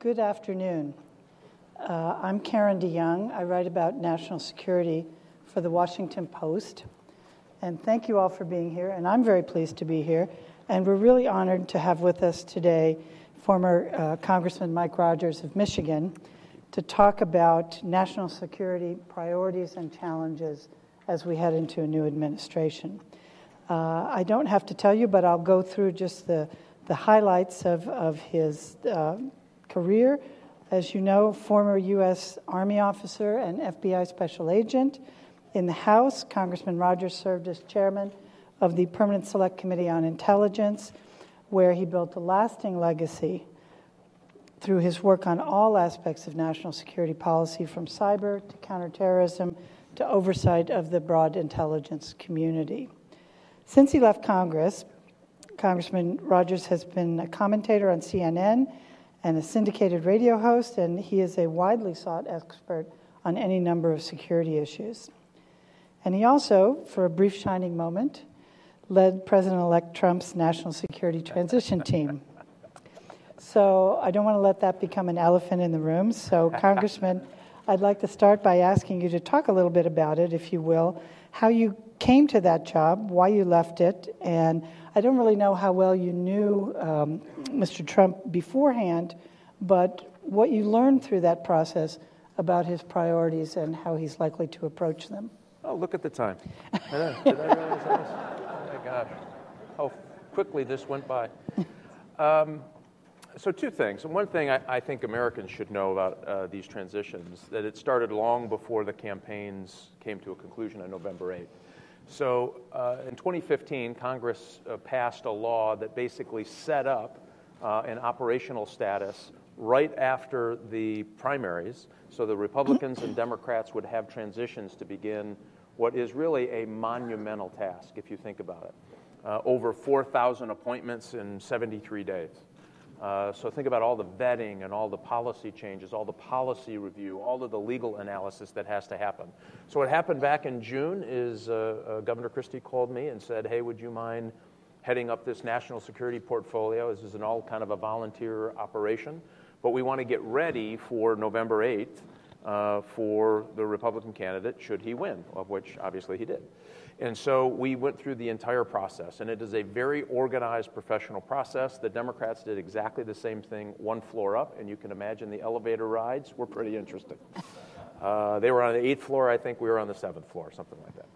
Good afternoon. Uh, I'm Karen DeYoung. I write about national security for the Washington Post. And thank you all for being here. And I'm very pleased to be here. And we're really honored to have with us today former uh, Congressman Mike Rogers of Michigan to talk about national security priorities and challenges as we head into a new administration. Uh, I don't have to tell you, but I'll go through just the, the highlights of, of his uh, career. As you know, former U.S. Army officer and FBI special agent. In the House, Congressman Rogers served as chairman of the Permanent Select Committee on Intelligence, where he built a lasting legacy through his work on all aspects of national security policy, from cyber to counterterrorism to oversight of the broad intelligence community. Since he left Congress, Congressman Rogers has been a commentator on CNN and a syndicated radio host, and he is a widely sought expert on any number of security issues. And he also, for a brief shining moment, led President elect Trump's national security transition team. So I don't want to let that become an elephant in the room. So, Congressman, I'd like to start by asking you to talk a little bit about it, if you will, how you came to that job, why you left it, and I don't really know how well you knew um, Mr. Trump beforehand, but what you learned through that process about his priorities and how he's likely to approach them. Oh, look at the time. Did I realize this? Oh my gosh, how quickly this went by. Um, so two things. One thing I, I, think Americans should know about uh, these transitions that it started long before the campaigns came to a conclusion on November 8th. So uh, in 2015, Congress uh, passed a law that basically set up uh, an operational status right after the primaries, so the Republicans and Democrats would have transitions to begin what is really a monumental task, if you think about it. Uh, over 4,000 appointments in 73 days. Uh, so think about all the vetting and all the policy changes, all the policy review, all of the legal analysis that has to happen. So what happened back in June is uh, uh, Governor Christie called me and said, "Hey, would you mind heading up this national security portfolio? This is an all kind of a volunteer operation, but we want to get ready for November 8th." Uh, for the Republican candidate, should he win, of which obviously he did. And so we went through the entire process, and it is a very organized professional process. The Democrats did exactly the same thing one floor up, and you can imagine the elevator rides were pretty interesting. Uh, they were on the eighth floor, I think we were on the seventh floor, something like that.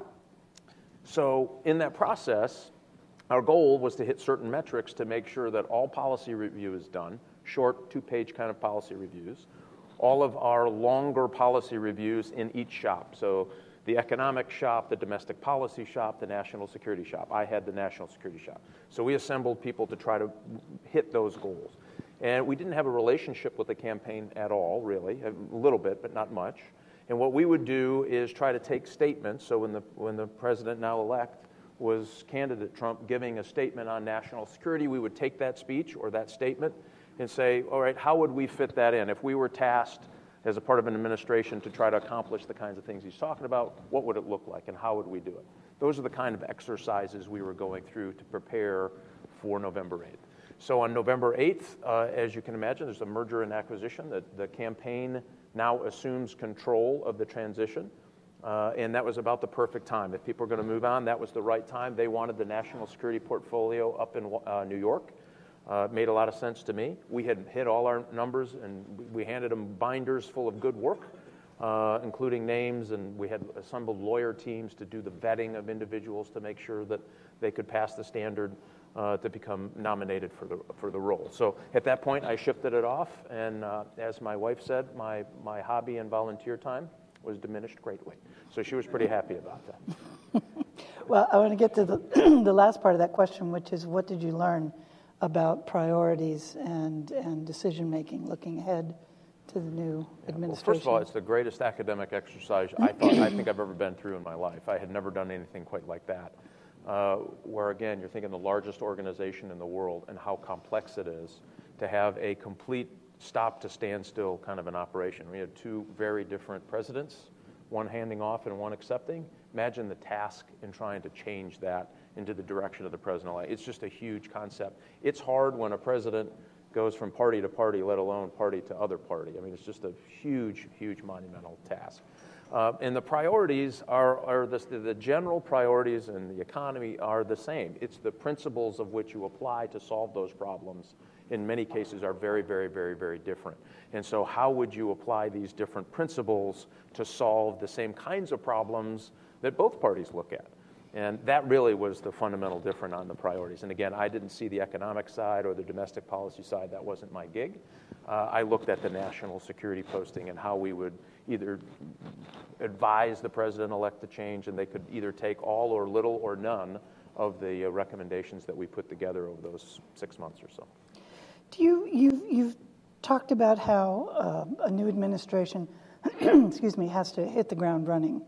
So in that process, our goal was to hit certain metrics to make sure that all policy review is done, short, two page kind of policy reviews, all of our longer policy reviews in each shop. So the economic shop, the domestic policy shop, the national security shop. I had the national security shop. So we assembled people to try to hit those goals. And we didn't have a relationship with the campaign at all, really, a little bit, but not much. And what we would do is try to take statements. So when the, when the president now elect was candidate Trump giving a statement on national security, we would take that speech or that statement and say, all right, how would we fit that in? If we were tasked as a part of an administration to try to accomplish the kinds of things he's talking about, what would it look like and how would we do it? Those are the kind of exercises we were going through to prepare for November 8th. So on November 8th, uh, as you can imagine, there's a merger and acquisition. The, the campaign now assumes control of the transition. Uh, and that was about the perfect time. If people were going to move on, that was the right time. They wanted the national security portfolio up in uh, New York. Uh, made a lot of sense to me. We had hit all our numbers, and we handed them binders full of good work, uh, including names, and we had assembled lawyer teams to do the vetting of individuals to make sure that they could pass the standard uh, to become nominated for the, for the role. So at that point, I shifted it off, and uh, as my wife said, my, my hobby and volunteer time was diminished greatly. So she was pretty happy about that. well, I want to get to the, the last part of that question, which is what did you learn? About priorities and, and decision making looking ahead to the new yeah, administration? Well, first of all, it's the greatest academic exercise I thought I think I've ever been through in my life. I had never done anything quite like that. Uh, where again, you're thinking the largest organization in the world and how complex it is to have a complete stop to standstill kind of an operation. We had two very different presidents, one handing off and one accepting. Imagine the task in trying to change that into the direction of the president elect. It's just a huge concept. It's hard when a president goes from party to party, let alone party to other party. I mean, it's just a huge, huge monumental task. Uh, and the priorities are, are the, the general priorities in the economy are the same. It's the principles of which you apply to solve those problems in many cases are very, very, very, very different. And so, how would you apply these different principles to solve the same kinds of problems that both parties look at? And that really was the fundamental difference on the priorities. And again, I didn't see the economic side or the domestic policy side. That wasn't my gig. Uh, I looked at the national security posting and how we would either advise the president elect to change, and they could either take all or little or none of the uh, recommendations that we put together over those six months or so. Do you, you've, you've talked about how uh, a new administration, excuse me, has to hit the ground running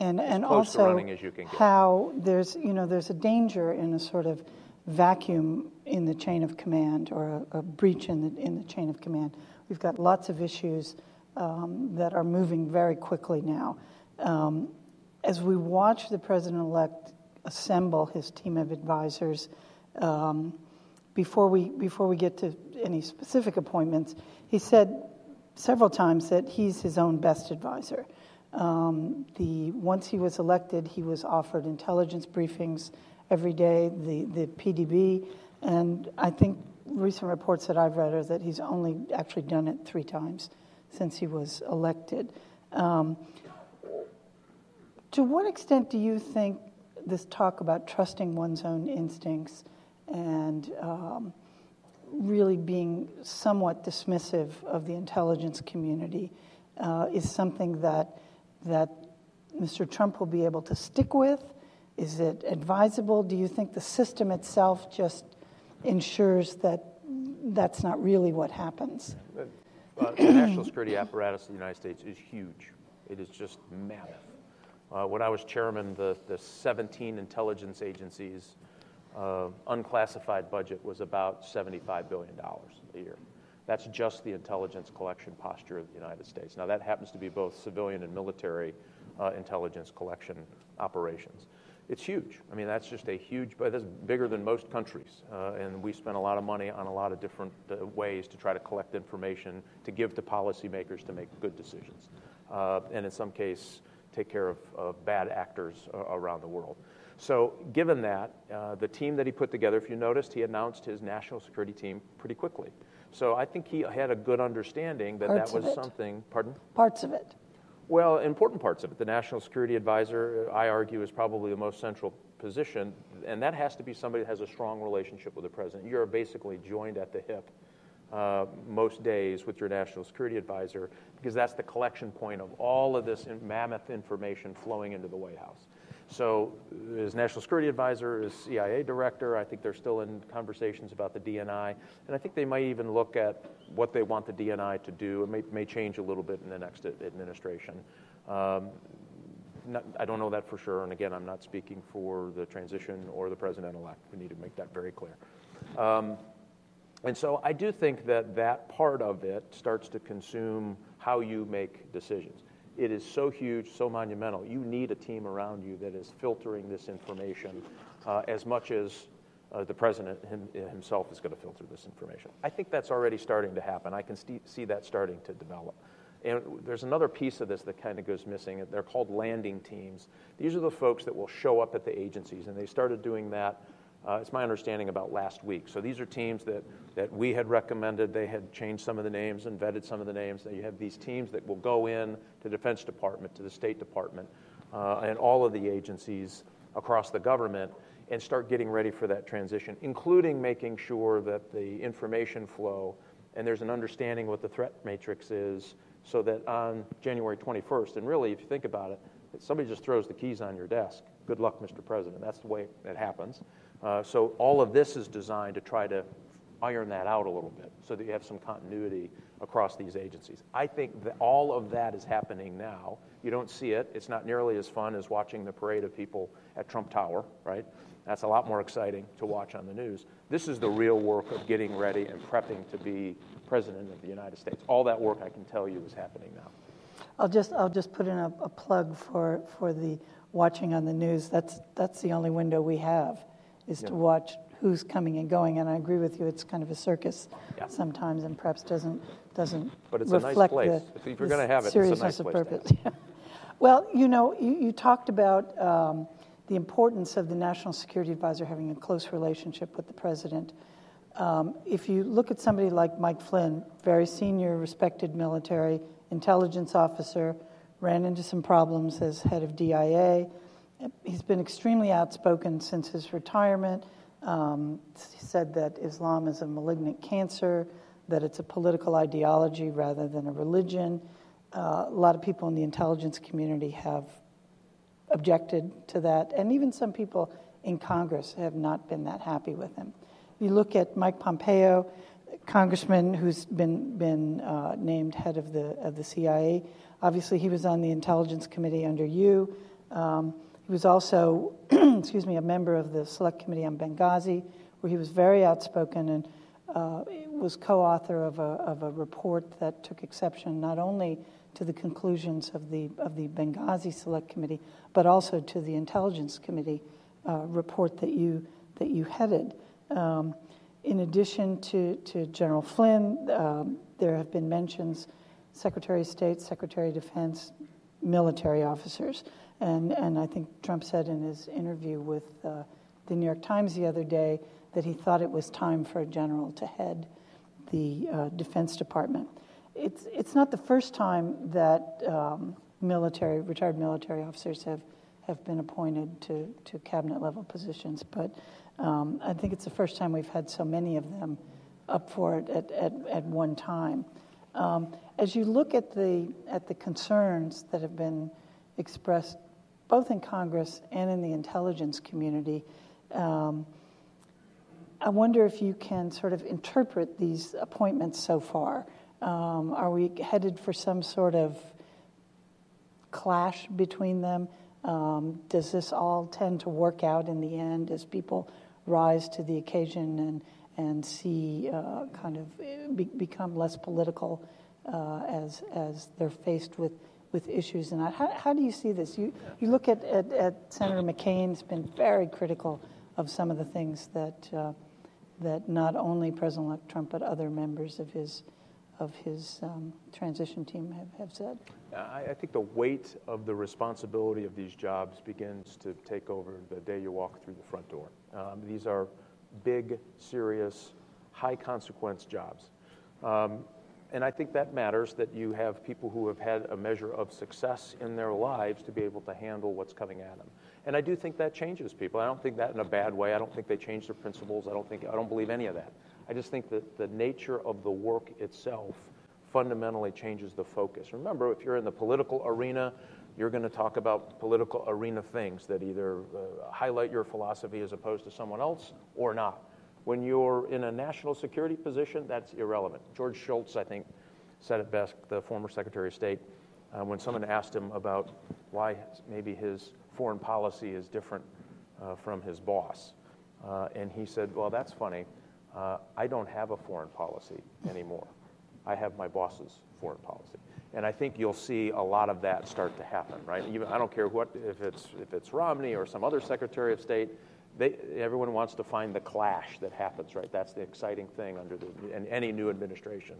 and and also how there's you know there's a danger in a sort of vacuum in the chain of command or a, a breach in the in the chain of command. We've got lots of issues um, that are moving very quickly now. Um, as we watch the president-elect assemble his team of advisors, um, before we before we get to any specific appointments, he said several times that he's his own best advisor. Um, the, once he was elected, he was offered intelligence briefings every day, the, the PDB, and I think recent reports that I've read are that he's only actually done it three times since he was elected. Um, to what extent do you think this talk about trusting one's own instincts and um, really being somewhat dismissive of the intelligence community uh, is something that that Mr. Trump will be able to stick with? Is it advisable? Do you think the system itself just ensures that that's not really what happens? Uh, the national security apparatus of the United States is huge. It is just mammoth. Uh, when I was chairman, the, the 17 intelligence agencies' uh, unclassified budget was about $75 billion a year. That's just the intelligence collection posture of the United States. Now, that happens to be both civilian and military uh, intelligence collection operations. It's huge. I mean, that's just a huge, but that's bigger than most countries. Uh, and we spend a lot of money on a lot of different uh, ways to try to collect information to give to policymakers to make good decisions. Uh, and in some case, take care of, of bad actors uh, around the world. So, given that, uh, the team that he put together, if you noticed, he announced his national security team pretty quickly. So I think he had a good understanding that parts that was something. Pardon? Parts of it. Well, important parts of it. The National Security Advisor, I argue, is probably the most central position, and that has to be somebody that has a strong relationship with the president. You're basically joined at the hip uh, most days with your National Security Advisor because that's the collection point of all of this mammoth information flowing into the White House. So, as National Security Advisor, as CIA Director, I think they're still in conversations about the DNI, and I think they might even look at what they want the DNI to do. It may, may change a little bit in the next administration. Um, not, I don't know that for sure, and again, I'm not speaking for the transition or the president elect. We need to make that very clear. Um, and so I do think that that part of it starts to consume how you make decisions it is so huge, so monumental. You need a team around you that is filtering this information uh, as much as uh, the president him, himself is going to filter this information. I think that's already starting to happen. I can st- see that starting to develop. And there's another piece of this that kind of goes missing. They're called landing teams. These are the folks that will show up at the agencies, and they started doing that uh, it's my understanding about last week. So these are teams that, that we had recommended. They had changed some of the names and vetted some of the names. You have these teams that will go in to the Defense Department, to the State Department, uh, and all of the agencies across the government and start getting ready for that transition, including making sure that the information flow and there's an understanding what the threat matrix is so that on January 21st, and really, if you think about it, somebody just throws the keys on your desk. Good luck, Mr. President. That's the way it happens. Uh, so all of this is designed to try to iron that out a little bit so that you have some continuity across these agencies. I think that all of that is happening now. You don't see it. It's not nearly as fun as watching the parade of people at Trump Tower, right? That's a lot more exciting to watch on the news. This is the real work of getting ready and prepping to be president of the United States. All that work, I can tell you, is happening now. I'll just, I'll just put in a, a plug for, for the watching on the news. That's, that's the only window we have is to watch who's coming and going. And I agree with you; it's kind of a circus Yeah. sometimes, and perhaps doesn't doesn't But it's a nice reflect place. the If you're gonna have it, it's a seriousness nice of purpose. Yeah. Well, you know, you, you talked about um, the importance of the National Security Advisor having a close relationship with the president. Um, if you look at somebody like Mike Flynn, very senior, respected military intelligence officer, ran into some problems as head of DIA. He's been extremely outspoken since his retirement. Um, he said that Islam is a malignant cancer, that it's a political ideology rather than a religion. Uh, a lot of people in the intelligence community have objected to that, and even some people in Congress have not been that happy with him. You look at Mike Pompeo, congressman who's been been uh, named head of the of the CIA. Obviously, he was on the Intelligence Committee under you. Um, he was also, excuse me, a member of the Select Committee on Benghazi, where he was very outspoken and uh, was co-author of a of a report that took exception not only to the conclusions of the of the Benghazi Select Committee, but also to the Intelligence Committee uh, report that you that you headed. Um, in addition to, to General Flynn, um, there have been mentions Secretary of State, Secretary of Defense, military officers. And, and I think Trump said in his interview with uh, the New York Times the other day that he thought it was time for a general to head the uh, Defense Department. It's, it's not the first time that um, military, retired military officers have, have been appointed to, to cabinet level positions, but um, I think it's the first time we've had so many of them up for it at, at, at one time. Um, as you look at the, at the concerns that have been expressed both in Congress and in the intelligence community, um, I wonder if you can sort of interpret these appointments so far. Um, are we headed for some sort of clash between them? Um, does this all tend to work out in the end as people rise to the occasion and, and see uh, kind of be, become less political uh, as, as they're faced with, with issues? And how, how do you see this? You, you look at, at, at Senator McCain's been very critical of some of the things that, uh, that not only President-elect Trump but other members of his of his um, transition team have, have said? I, I, think the weight of the responsibility of these jobs begins to take over the day you walk through the front door. Um, these are big, serious, high consequence jobs. Um, and I think that matters that you have people who have had a measure of success in their lives to be able to handle what's coming at them. And I do think that changes people. I don't think that in a bad way. I don't think they change their principles. I don't think I don't believe any of that. I just think that the nature of the work itself fundamentally changes the focus. Remember, if you're in the political arena, you're going to talk about political arena things that either uh, highlight your philosophy as opposed to someone else or not. When you're in a national security position, that's irrelevant. George Shultz, I think, said it best, the former Secretary of State, uh, when someone asked him about why maybe his foreign policy is different uh, from his boss. Uh, and he said, Well, that's funny uh, I don't have a foreign policy anymore. I have my boss's foreign policy. And I think you'll see a lot of that start to happen, right? Even, I don't care what, if it's, if it's Romney or some other Secretary of State, they, everyone wants to find the clash that happens, right? That's the exciting thing under the, in any new administration.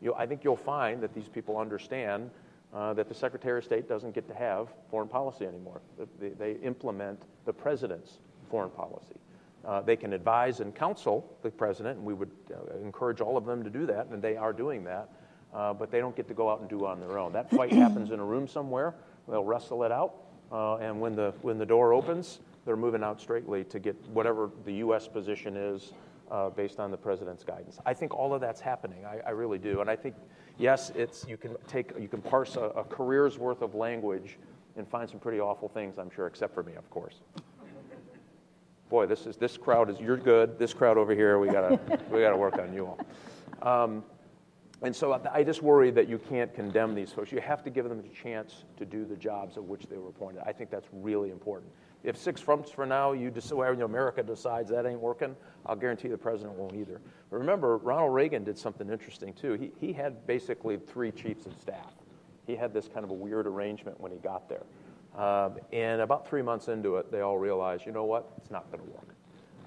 You, I think you'll find that these people understand uh, that the Secretary of State doesn't get to have foreign policy anymore. They, they implement the president's foreign policy. Uh, they can advise and counsel the president, and we would uh, encourage all of them to do that, and they are doing that. Uh, but they don't get to go out and do on their own. That fight happens in a room somewhere. They'll wrestle it out, uh, and when the when the door opens, they're moving out straightly to get whatever the U.S. position is uh, based on the president's guidance. I think all of that's happening. I, I, really do, and I think yes, it's you can take you can parse a, a career's worth of language and find some pretty awful things. I'm sure, except for me, of course boy, this is this crowd is you're good. This crowd over here, we gotta we gotta work on you all. Um, and so I just worry that you can't condemn these folks. You have to give them a chance to do the jobs of which they were appointed. I think that's really important. If six months from now you decide, well, you know, America decides that ain't working, I'll guarantee the president won't either. But remember, Ronald Reagan did something interesting too. He, he had basically three chiefs of staff. He had this kind of a weird arrangement when he got there. Um, and about three months into it, they all realized, you know what, it's not going to work.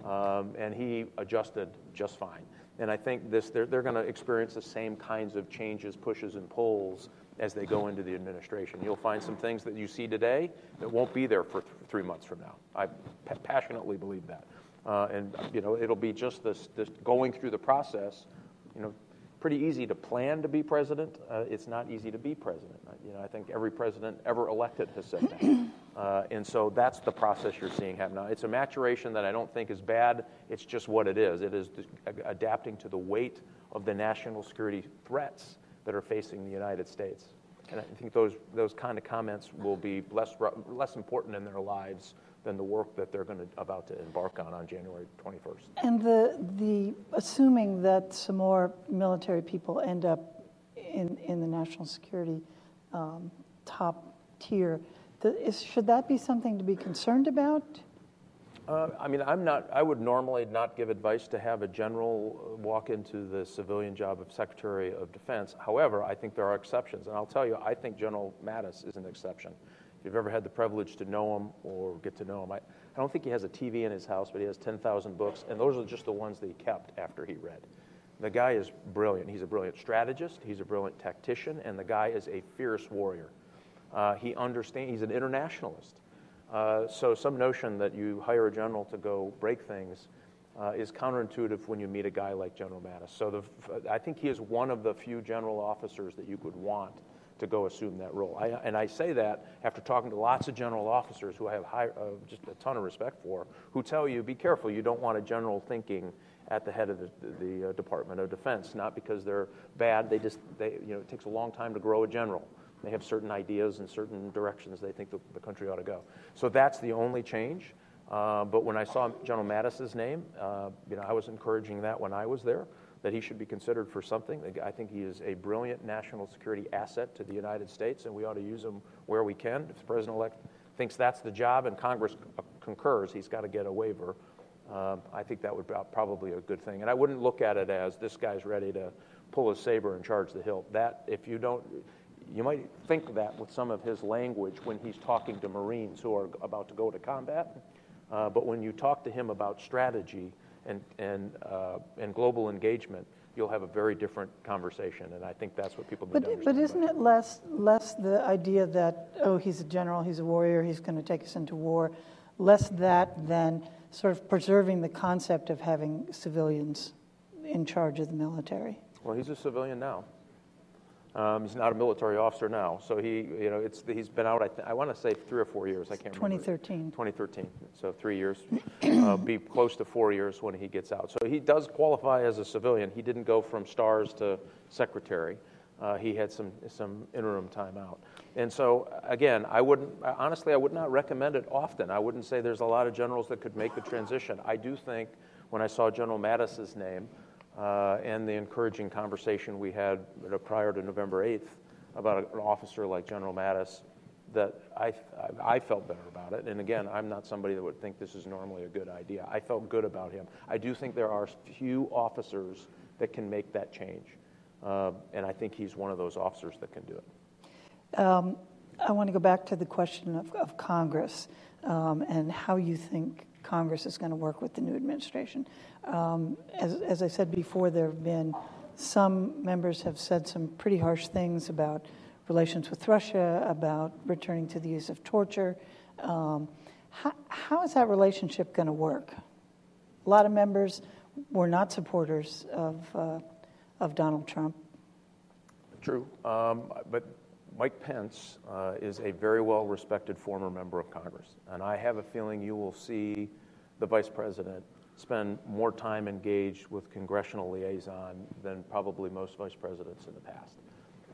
Um, and he adjusted just fine. And I think this, they're, they're going to experience the same kinds of changes, pushes, and pulls as they go into the administration. You'll find some things that you see today that won't be there for th- three months from now. I p- passionately believe that. Uh, and you know, it'll be just this, this going through the process. You know, pretty easy to plan to be president. Uh, it's not easy to be president. You know, I think every president ever elected has said that. Uh, and so that's the process you're seeing happen now. It's a maturation that I don't think is bad. It's just what it is. It is adapting to the weight of the national security threats that are facing the United States. And I think those, those kind of comments will be less, less important in their lives than the work that they're going to about to embark on on January 21st. And the the assuming that some more military people end up in in the national security um, top tier, the, is, should that be something to be concerned about? Uh, I mean, I'm not. I would normally not give advice to have a general walk into the civilian job of Secretary of Defense. However, I think there are exceptions, and I'll tell you, I think General Mattis is an exception If you've ever had the privilege to know him or get to know him, I, I don't think he has a TV in his house, but he has 10,000 books, and those are just the ones that he kept after he read. The guy is brilliant. He's a brilliant strategist, he's a brilliant tactician, and the guy is a fierce warrior. Uh, he understands, he's an internationalist. Uh, so, some notion that you hire a general to go break things uh, is counterintuitive when you meet a guy like General Mattis. So, the, I think he is one of the few general officers that you could want to go assume that role. I, and I say that after talking to lots of general officers who I have high, uh, just a ton of respect for, who tell you, be careful, you don't want a general thinking at the head of the, the uh, Department of Defense, not because they're bad, they just, they, you know, it takes a long time to grow a general. They have certain ideas and certain directions they think the, the country ought to go. So that's the only change. Uh, but when I saw General Mattis's name, uh, you know, I was encouraging that when I was there that he should be considered for something. I think he is a brilliant national security asset to the United States, and we ought to use him where we can. If the president elect thinks that's the job and Congress concurs, he's got to get a waiver. Uh, I think that would be probably a good thing. And I wouldn't look at it as this guy's ready to pull his saber and charge the hilt. That, if you don't, you might think that with some of his language when he's talking to Marines who are about to go to combat. Uh, but when you talk to him about strategy, and, and, uh, and global engagement, you'll have a very different conversation. And I think that's what people but. But isn't it less, less the idea that, oh, he's a general, he's a warrior, he's going to take us into war, less that than sort of preserving the concept of having civilians in charge of the military? Well, he's a civilian now. Um, he's not a military officer now, so he, you know, it's he's been out. I, th- I want to say three or four years. I can't 2013. remember. 2013. 2013. So three years, uh, be close to four years when he gets out. So he does qualify as a civilian. He didn't go from stars to secretary. Uh, he had some some interim time out. And so again, I wouldn't honestly, I would not recommend it often. I wouldn't say there's a lot of generals that could make the transition. I do think when I saw General Mattis's name uh, and the encouraging conversation we had prior to November 8th about an officer like General Mattis that I, I felt better about it. And again, I'm not somebody that would think this is normally a good idea. I felt good about him. I do think there are few officers that can make that change. Uh, and I think he's one of those officers that can do it. Um, I want to go back to the question of, of Congress um, and how you think Congress is going to work with the new administration. Um, as, as I said before, there have been some members have said some pretty harsh things about relations with Russia, about returning to the use of torture. Um, how, how is that relationship going to work? A lot of members were not supporters of, uh, of Donald Trump. True. Um, but Mike Pence uh, is a very well respected former member of Congress. And I have a feeling you will see the vice president spend more time engaged with congressional liaison than probably most vice presidents in the past,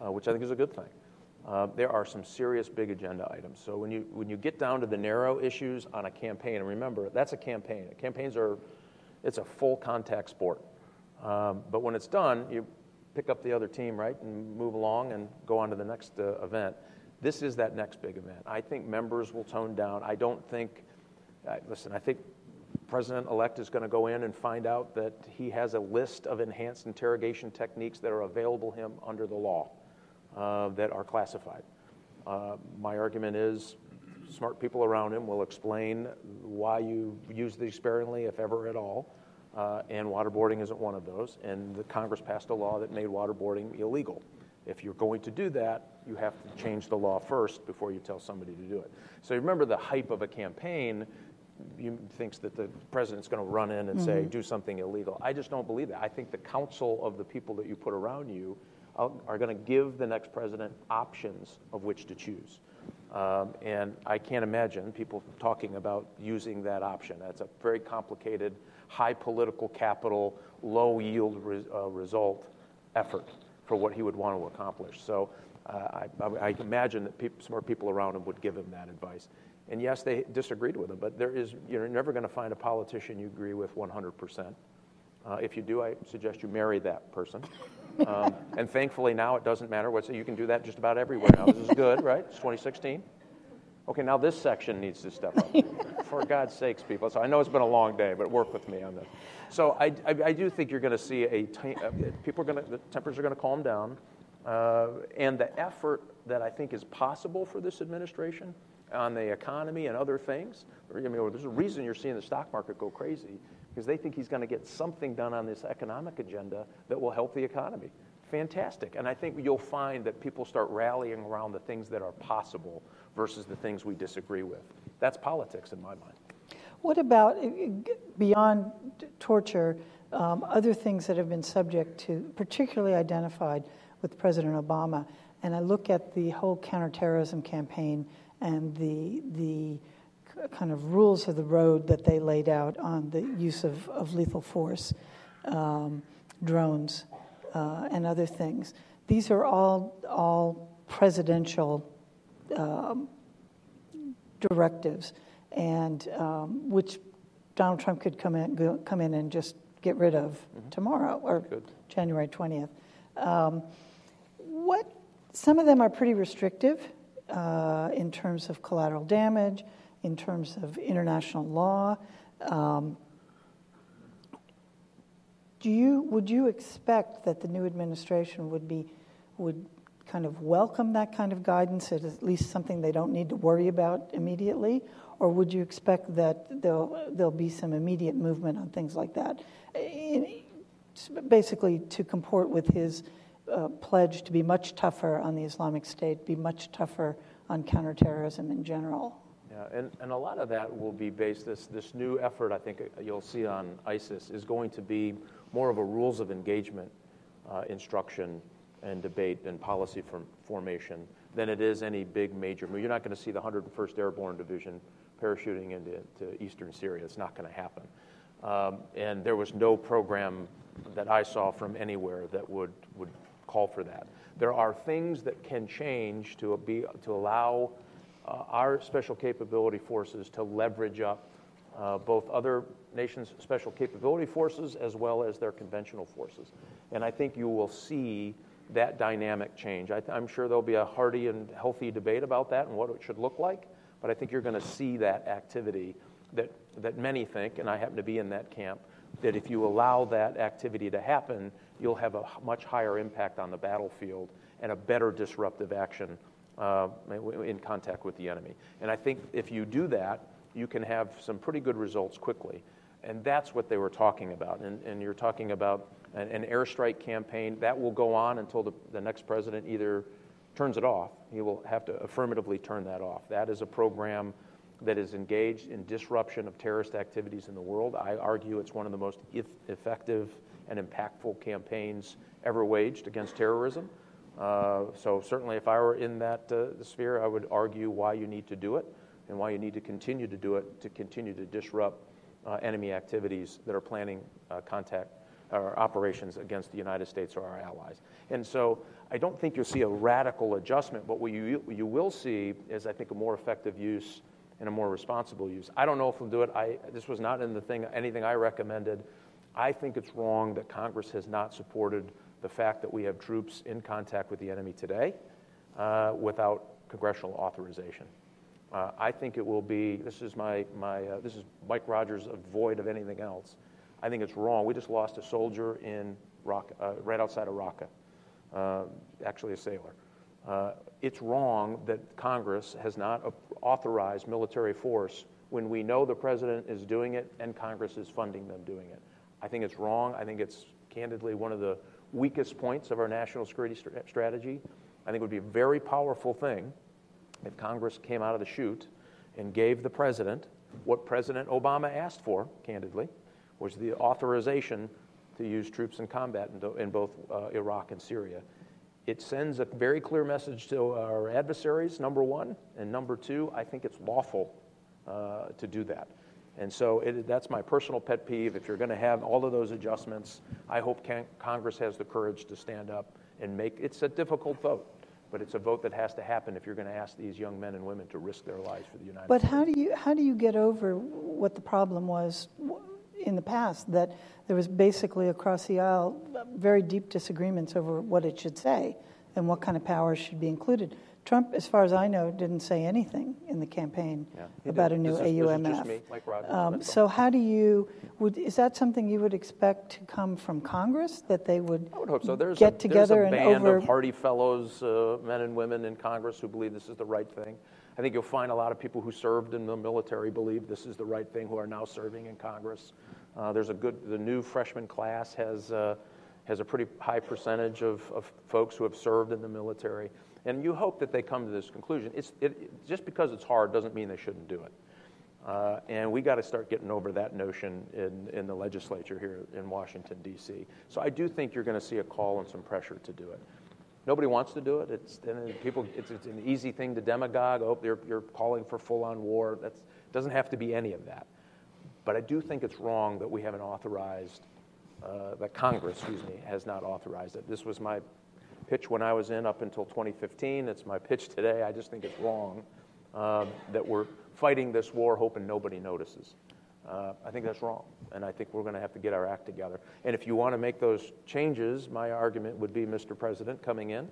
uh, which I think is a good thing. Uh, there are some serious big agenda items. So when you when you get down to the narrow issues on a campaign, and remember that's a campaign. Campaigns are it's a full contact sport. Um, but when it's done, you pick up the other team, right, and move along and go on to the next uh, event. This is that next big event. I think members will tone down. I don't think. Uh, listen, I think president elect is going to go in and find out that he has a list of enhanced interrogation techniques that are available him under the law uh, that are classified. Uh, my argument is smart people around him will explain why you use these sparingly, if ever at all. Uh, and waterboarding isn't one of those. And the Congress passed a law that made waterboarding illegal. If you're going to do that, you have to change the law first before you tell somebody to do it. So remember the hype of a campaign thinks that the president's going to run in and mm-hmm. say do something illegal. I just don't believe that. I think the counsel of the people that you put around you are, are going to give the next president options of which to choose. Um, and I can't imagine people talking about using that option. That's a very complicated, high political capital, low yield re- uh, result effort for what he would want to accomplish. So uh, I, I, imagine that people, smart people around him would give him that advice. And yes, they disagreed with him, but there is, you're never going to find a politician you agree with 100%. Uh, if you do, I suggest you marry that person. Um, and thankfully now it doesn't matter what, so you can do that just about everywhere now. This is good, right? It's 2016. Okay, now this section needs to step up. For God's sakes, people. So I know it's been a long day, but work with me on this. So I, I, I do think you're going to see a, t- uh, people are going to, the temperatures are going to calm down. Uh, and the effort that I think is possible for this administration on the economy and other things, I mean, there's a reason you're seeing the stock market go crazy because they think he's going to get something done on this economic agenda that will help the economy. Fantastic. And I think you'll find that people start rallying around the things that are possible versus the things we disagree with. That's politics in my mind. What about uh, beyond torture, um, other things that have been subject to, particularly identified with President Obama? And I look at the whole counterterrorism campaign and the, the kind of rules of the road that they laid out on the use of, of lethal force, um, drones, uh, and other things. These are all, all presidential um, directives, and um, which Donald Trump could come in, go, come in and just get rid of mm-hmm. tomorrow or Good. January 20th. Um, what some of them are pretty restrictive uh, in terms of collateral damage in terms of international law. Um, do you, would you expect that the new administration would be would kind of welcome that kind of guidance? As at least something they don't need to worry about immediately, or would you expect that there'll there'll be some immediate movement on things like that, in, basically to comport with his uh, pledge to be much tougher on the Islamic State, be much tougher on counterterrorism in general? Yeah, and, and a lot of that will be based, this, this new effort I think you'll see on ISIS is going to be more of a rules of engagement uh, instruction and debate and policy form, formation than it is any big major move. You're not going to see the 101st Airborne Division parachuting into eastern Syria. It's not going to happen. Um, and there was no program that I saw from anywhere that would, would call for that. There are things that can change to, be, to allow uh, our special capability forces to leverage up uh, both other nations' special capability forces as well as their conventional forces. And I think you will see that dynamic change. I am sure there'll be a hearty and healthy debate about that and what it should look like, but I think you're going to see that activity that, that many think, and I happen to be in that camp, that if you allow that activity to happen, you'll have a much higher impact on the battlefield and a better disruptive action uh, in contact with the enemy. And I think if you do that, you can have some pretty good results quickly. And that's what they were talking about. And, and you're talking about an, an, airstrike campaign that will go on until the, the next president either turns it off. He will have to affirmatively turn that off. That is a program that is engaged in disruption of terrorist activities in the world. I argue it's one of the most effective and impactful campaigns ever waged against terrorism. Uh, so certainly, if I were in that uh, sphere, I would argue why you need to do it and why you need to continue to do it to continue to disrupt uh, enemy activities that are planning uh, contact or operations against the United States or our allies. And so I don't think you'll see a radical adjustment, but what you, you will see is, I think, a more effective use and a more responsible use. I don't know if we'll do it. I, this was not in the thing, anything I recommended. I think it's wrong that Congress has not supported the fact that we have troops in contact with the enemy today uh, without congressional authorization. Uh, I think it will be, this is my, my uh, this is Mike Rogers void of anything else. I think it's wrong. We just lost a soldier in Raqqa, uh, right outside of Raqqa, uh, actually a sailor. Uh, it's wrong that Congress has not authorized military force when we know the president is doing it and Congress is funding them doing it. I think it's wrong. I think it's candidly one of the weakest points of our national security st- strategy. I think it would be a very powerful thing if Congress came out of the chute and gave the president what President Obama asked for, candidly, was the authorization to use troops in combat in, in both uh, Iraq and Syria. It sends a very clear message to our adversaries, number one. And number two, I think it's lawful uh, to do that. And so it, that's my personal pet peeve. If you're going to have all of those adjustments, I hope can, Congress has the courage to stand up and make it's a difficult vote, but it's a vote that has to happen if you're going to ask these young men and women to risk their lives for the United but States. But how do you how do you get over what the problem was in the past that there was basically across the aisle very deep disagreements over what it should say and what kind of powers should be included? Trump, as far as I know, didn't say anything in the campaign yeah, about did. a new is, AUMF. Me, Mike um, so, how do you? Would, is that something you would expect to come from Congress that they would? I would hope so. There's get a, together there's a and band over... of hardy fellows, uh, men and women in Congress, who believe this is the right thing. I think you'll find a lot of people who served in the military believe this is the right thing, who are now serving in Congress. Uh, there's a good. The new freshman class has. Uh, has a pretty high percentage of, of folks who have served in the military. And you hope that they come to this conclusion. It's, it, just because it's hard doesn't mean they shouldn't do it. Uh, and we got to start getting over that notion in, in the legislature here in Washington, D.C. So I do think you're going to see a call and some pressure to do it. Nobody wants to do it. It's, people, it's, it's an easy thing to demagogue. Oh, you're, you're calling for full on war. That doesn't have to be any of that. But I do think it's wrong that we haven't authorized, uh, that Congress, excuse me, has not authorized it. This was my pitch when I was in up until 2015. It's my pitch today. I just think it's wrong um, that we're fighting this war hoping nobody notices. Uh, I think that's wrong, and I think we're going to have to get our act together. And if you want to make those changes, my argument would be, Mr. President, coming in,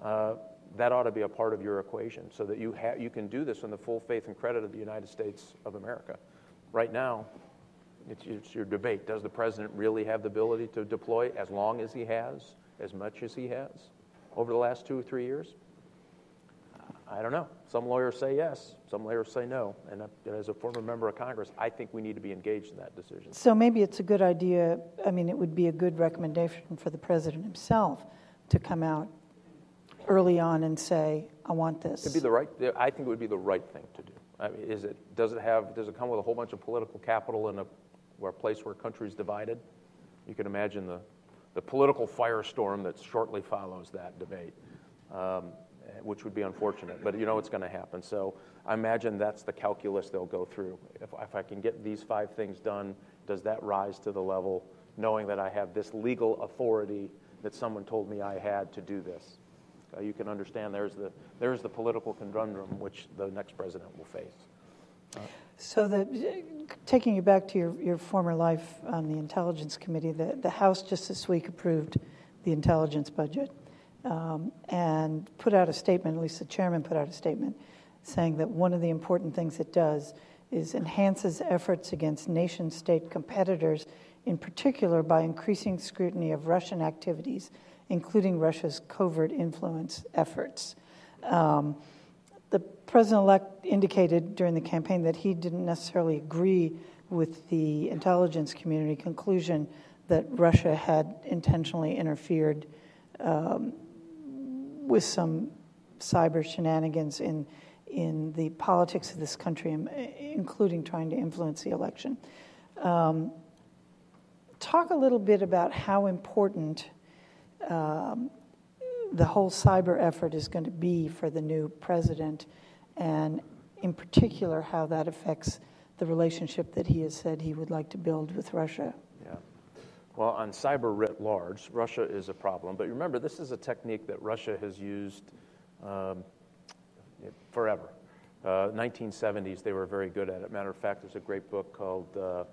uh, that ought to be a part of your equation so that you, ha- you can do this in the full faith and credit of the United States of America. Right now, it's, it's your debate. Does the president really have the ability to deploy as long as he has, as much as he has? Over the last two or three years? I don't know. Some lawyers say yes, some lawyers say no. And uh, as a former member of Congress, I think we need to be engaged in that decision. So maybe it's a good idea. I mean, it would be a good recommendation for the president himself to come out early on and say, "I want this." It'd be the right. I think it would be the right thing to do. I mean, is it? Does it have? Does it come with a whole bunch of political capital in a, where a place where a country is divided? You can imagine the the political firestorm that shortly follows that debate, um, which would be unfortunate. But you know it's going to happen. So I imagine that's the calculus they'll go through. If, if I can get these five things done, does that rise to the level, knowing that I have this legal authority that someone told me I had to do this? Uh, you can understand there's the, there's the political conundrum which the next president will face. Uh, so, the, taking you back to your, your former life on the Intelligence Committee, the, the House just this week approved the intelligence budget um, and put out a statement, at least the chairman put out a statement, saying that one of the important things it does is enhances efforts against nation state competitors, in particular by increasing scrutiny of Russian activities, including Russia's covert influence efforts. Um, the president elect indicated during the campaign that he didn't necessarily agree with the intelligence community conclusion that Russia had intentionally interfered um, with some cyber shenanigans in in the politics of this country, including trying to influence the election. Um, talk a little bit about how important um, the whole cyber effort is going to be for the new president, and in particular, how that affects the relationship that he has said he would like to build with Russia. Yeah. Well, on cyber writ large, Russia is a problem. But remember, this is a technique that Russia has used um, forever. Uh, 1970s, they were very good at it. Matter of fact, there's a great book called uh,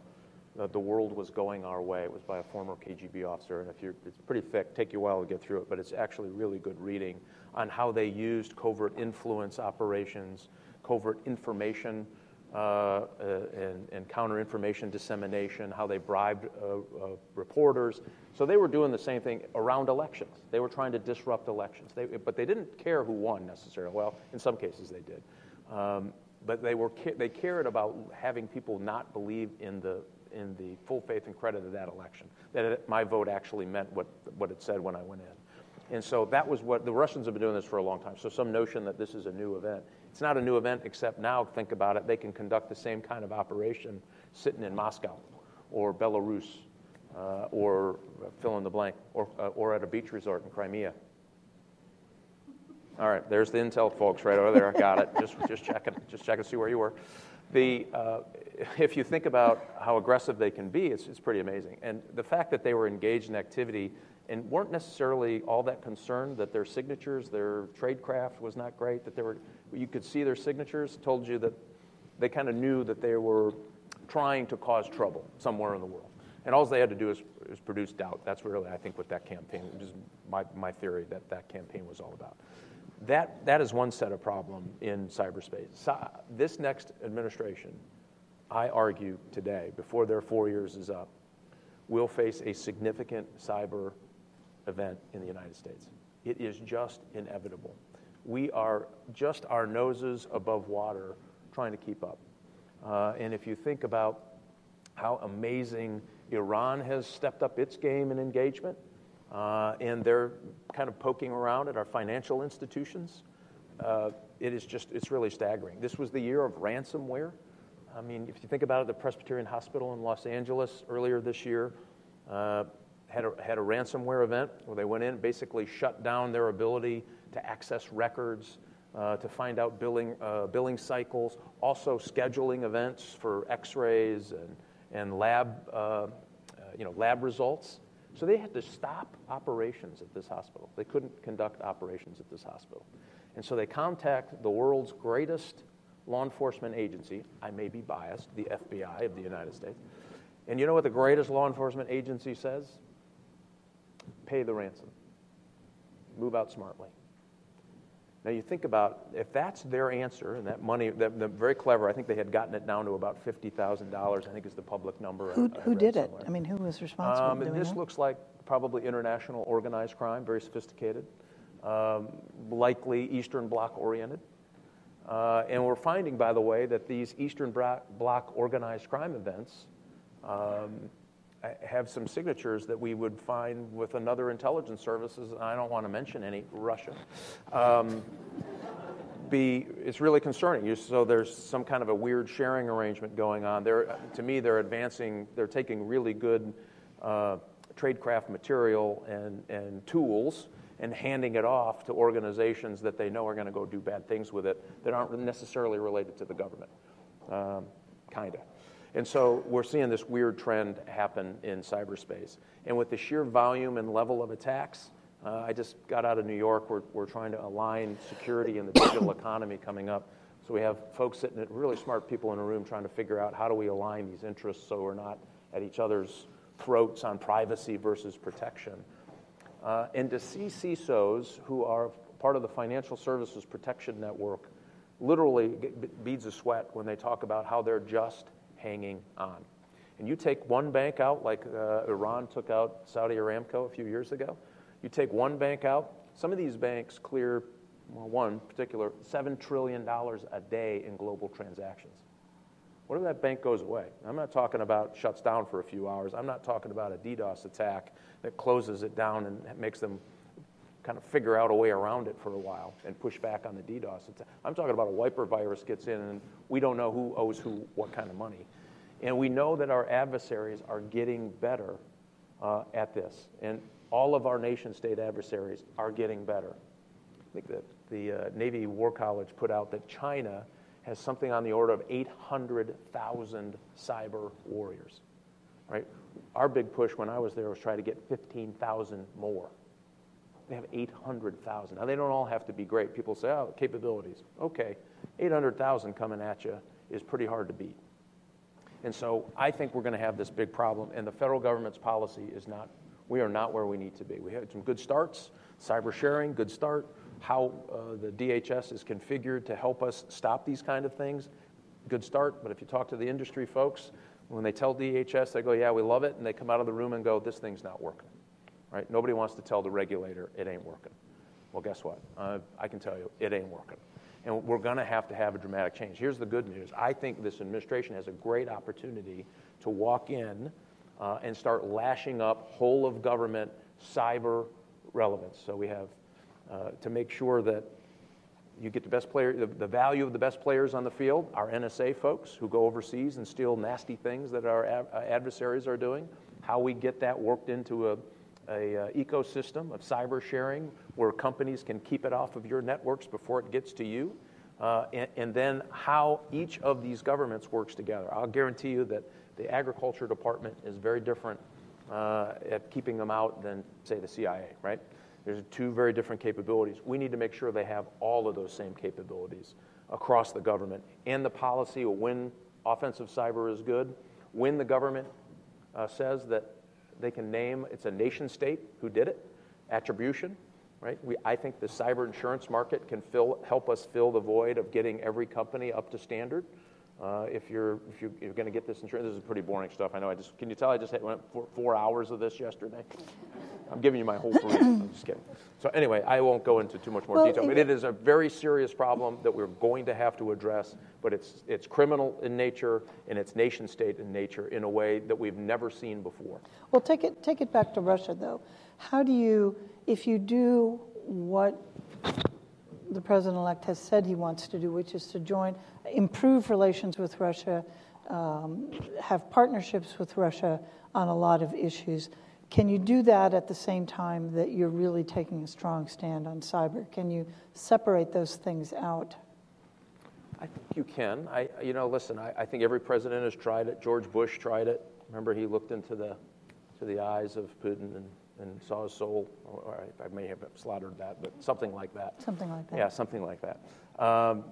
uh, The World Was Going Our Way. It was by a former KGB officer, and if you're, it's pretty thick, take you a while to get through it, but it's actually really good reading on how they used covert influence operations, covert information uh, uh, and, and counter information dissemination, how they bribed uh, uh, reporters. So they were doing the same thing around elections. They were trying to disrupt elections. They, but they didn't care who won necessarily. Well, in some cases they did. Um, but they, were, they cared about having people not believe in the, in the full faith and credit of that election, that it, my vote actually meant what, what it said when I went in. And so that was what the Russians have been doing this for a long time. So some notion that this is a new event. It's not a new event, except now, think about it, they can conduct the same kind of operation sitting in Moscow or Belarus uh, or fill in the blank or, uh, or at a beach resort in Crimea. All right, there's the intel folks right over there. I got it. Just, just checking, just checking to see where you were. The, uh, if you think about how aggressive they can be, it's, it's pretty amazing. And the fact that they were engaged in activity and weren't necessarily all that concerned that their signatures, their tradecraft was not great, that they were, you could see their signatures, told you that they kind of knew that they were trying to cause trouble somewhere in the world. And all they had to do is, is produce doubt. That's really, I think, what that campaign, is my, my theory that that campaign was all about. That, that is one set of problem in cyberspace. So, this next administration, I argue today, before their four years is up, will face a significant cyber event in the United States. It is just inevitable. We are just our noses above water trying to keep up. Uh, and if you think about how amazing Iran has stepped up its game and engagement, uh, and they're kind of poking around at our financial institutions. Uh, it is just, it's really staggering. This was the year of ransomware. I mean, if you think about it, the Presbyterian Hospital in Los Angeles earlier this year uh, had, a, had a ransomware event where they went in, and basically shut down their ability to access records, uh, to find out billing, uh, billing cycles, also scheduling events for x-rays and, and lab, uh, uh, you know, lab results. So they had to stop operations at this hospital. They couldn't conduct operations at this hospital. And so they contact the world's greatest law enforcement agency. I may be biased, the FBI of the United States. And you know what the greatest law enforcement agency says? Pay the ransom. Move out smartly. Now you think about if that's their answer, and that money, they're, they're very clever. I think they had gotten it down to about fifty thousand dollars. I think is the public number. Who, I, who I did it? I mean, who was responsible? Um, this know? looks like probably international organized crime, very sophisticated, um, likely Eastern Bloc oriented. Uh, and we're finding, by the way, that these Eastern Bloc organized crime events um, have some signatures that we would find with another intelligence services. I don't want to mention any, Russia. Um, be it's really concerning. So there's some kind of a weird sharing arrangement going on. They're, to me, they're advancing. They're taking really good uh, tradecraft material and, and tools and handing it off to organizations that they know are going to go do bad things with it that aren't necessarily related to the government. Um, kind of. And so we're seeing this weird trend happen in cyberspace. And with the sheer volume and level of attacks, uh, I just got out of New York. We're, we're trying to align security and the digital economy coming up. So we have folks sitting, at really smart people in a room trying to figure out how do we align these interests so we're not at each other's throats on privacy versus protection. Uh, and to see CISOs who are part of the Financial Services Protection Network literally get beads of sweat when they talk about how they're just hanging on. And you take one bank out, like uh, Iran took out Saudi Aramco a few years ago, you take one bank out, some of these banks clear, well, one particular, $7 trillion a day in global transactions. What if that bank goes away? I'm not talking about shuts down for a few hours. I'm not talking about a DDoS attack that closes it down and makes them kind of figure out a way around it for a while and push back on the DDoS attack. I'm talking about a wiper virus gets in and we don't know who owes who what kind of money. And we know that our adversaries are getting better uh, at this. And all of our nation state adversaries are getting better. I think that the uh, Navy War College put out that China has something on the order of 800,000 cyber warriors. Right? Our big push when I was there was try to get 15,000 more. They have 800,000. Now, they don't all have to be great. People say, oh, capabilities. Okay, 800,000 coming at you is pretty hard to beat. And so I think we're going to have this big problem, and the federal government's policy is not, we are not where we need to be. We had some good starts, cyber sharing, good start. How uh, the DHS is configured to help us stop these kind of things, good start, but if you talk to the industry folks, when they tell DHS, they go, yeah, we love it, and they come out of the room and go, this thing's not working, right? Nobody wants to tell the regulator it ain't working. Well, guess what? Uh, I can tell you, it ain't working. And we're going to have to have a dramatic change. Here's the good news I think this administration has a great opportunity to walk in uh, and start lashing up whole of government cyber relevance. So we have uh, to make sure that you get the best player, the, the, value of the best players on the field, our NSA folks who go overseas and steal nasty things that our uh, adversaries are doing, how we get that worked into a, a uh, ecosystem of cyber sharing where companies can keep it off of your networks before it gets to you, uh, and, and, then how each of these governments works together. I'll guarantee you that the agriculture department is very different uh, at keeping them out than, say, the CIA, right? There's two very different capabilities. We need to make sure they have all of those same capabilities across the government. And the policy of when offensive cyber is good, when the government uh, says that they can name it's a nation state who did it, attribution, right? We, I think the cyber insurance market can fill, help us fill the void of getting every company up to standard. Uh, if you're if you're, you're going to get this insurance, this is pretty boring stuff. I know. I just can you tell I just went four, four hours of this yesterday. I'm giving you my whole brief. I'm just kidding. So anyway, I won't go into too much more well, detail, but it is a very serious problem that we're going to have to address. But it's it's criminal in nature and it's nation state in nature in a way that we've never seen before. Well, take it take it back to Russia though. How do you, if you do what the president-elect has said he wants to do, which is to join, improve relations with Russia, um, have partnerships with Russia on a lot of issues can you do that at the same time that you're really taking a strong stand on cyber? Can you separate those things out? I think you can. I, you know, listen. I, I think every president has tried it. George Bush tried it. Remember, he looked into the, to the eyes of Putin and, and saw his soul. Or I, I may have slaughtered that, but something like that. Something like that. Yeah, something like that. Um,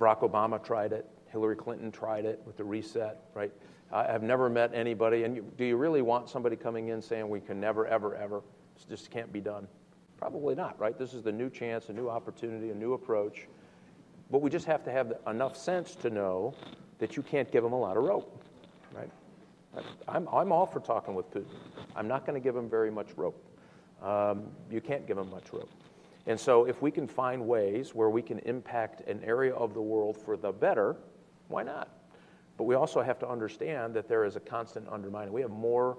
Barack Obama tried it. Hillary Clinton tried it with the reset, right? I've never met anybody. And you, do you really want somebody coming in saying we can never, ever, ever? This just can't be done. Probably not, right? This is the new chance, a new opportunity, a new approach. But we just have to have enough sense to know that you can't give them a lot of rope, right? I'm, I'm all for talking with Putin. I'm not going to give him very much rope. Um, you can't give him much rope. And so, if we can find ways where we can impact an area of the world for the better, why not? But we also have to understand that there is a constant undermining. We have more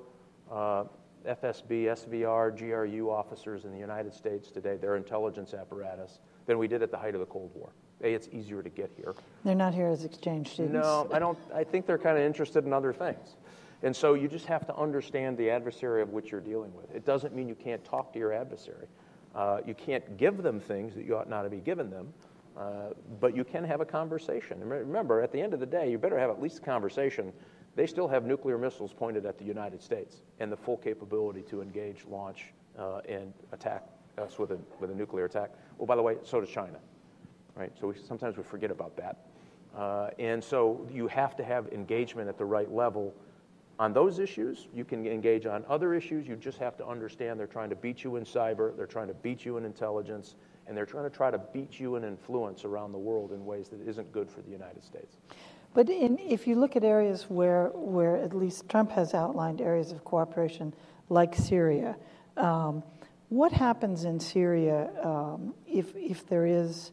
uh, FSB, SVR, GRU officers in the United States today, their intelligence apparatus, than we did at the height of the Cold War. A, it's easier to get here. They're not here as exchange students. No, I don't. I think they're kind of interested in other things. And so you just have to understand the adversary of which you're dealing with. It doesn't mean you can't talk to your adversary. Uh, you can't give them things that you ought not to be given them. Uh, but you can have a conversation. remember, at the end of the day, you better have at least a conversation. They still have nuclear missiles pointed at the United States and the full capability to engage, launch, uh, and attack us with a, with a nuclear attack. Well, by the way, so does China, right? So we, sometimes we forget about that. Uh, and so you have to have engagement at the right level on those issues. You can engage on other issues. You just have to understand they're trying to beat you in cyber, they're trying to beat you in intelligence, and they're trying to try to beat you in influence around the world in ways that isn't good for the United States. But in, if you look at areas where, where at least Trump has outlined areas of cooperation, like Syria, um, what happens in Syria um, if, if there is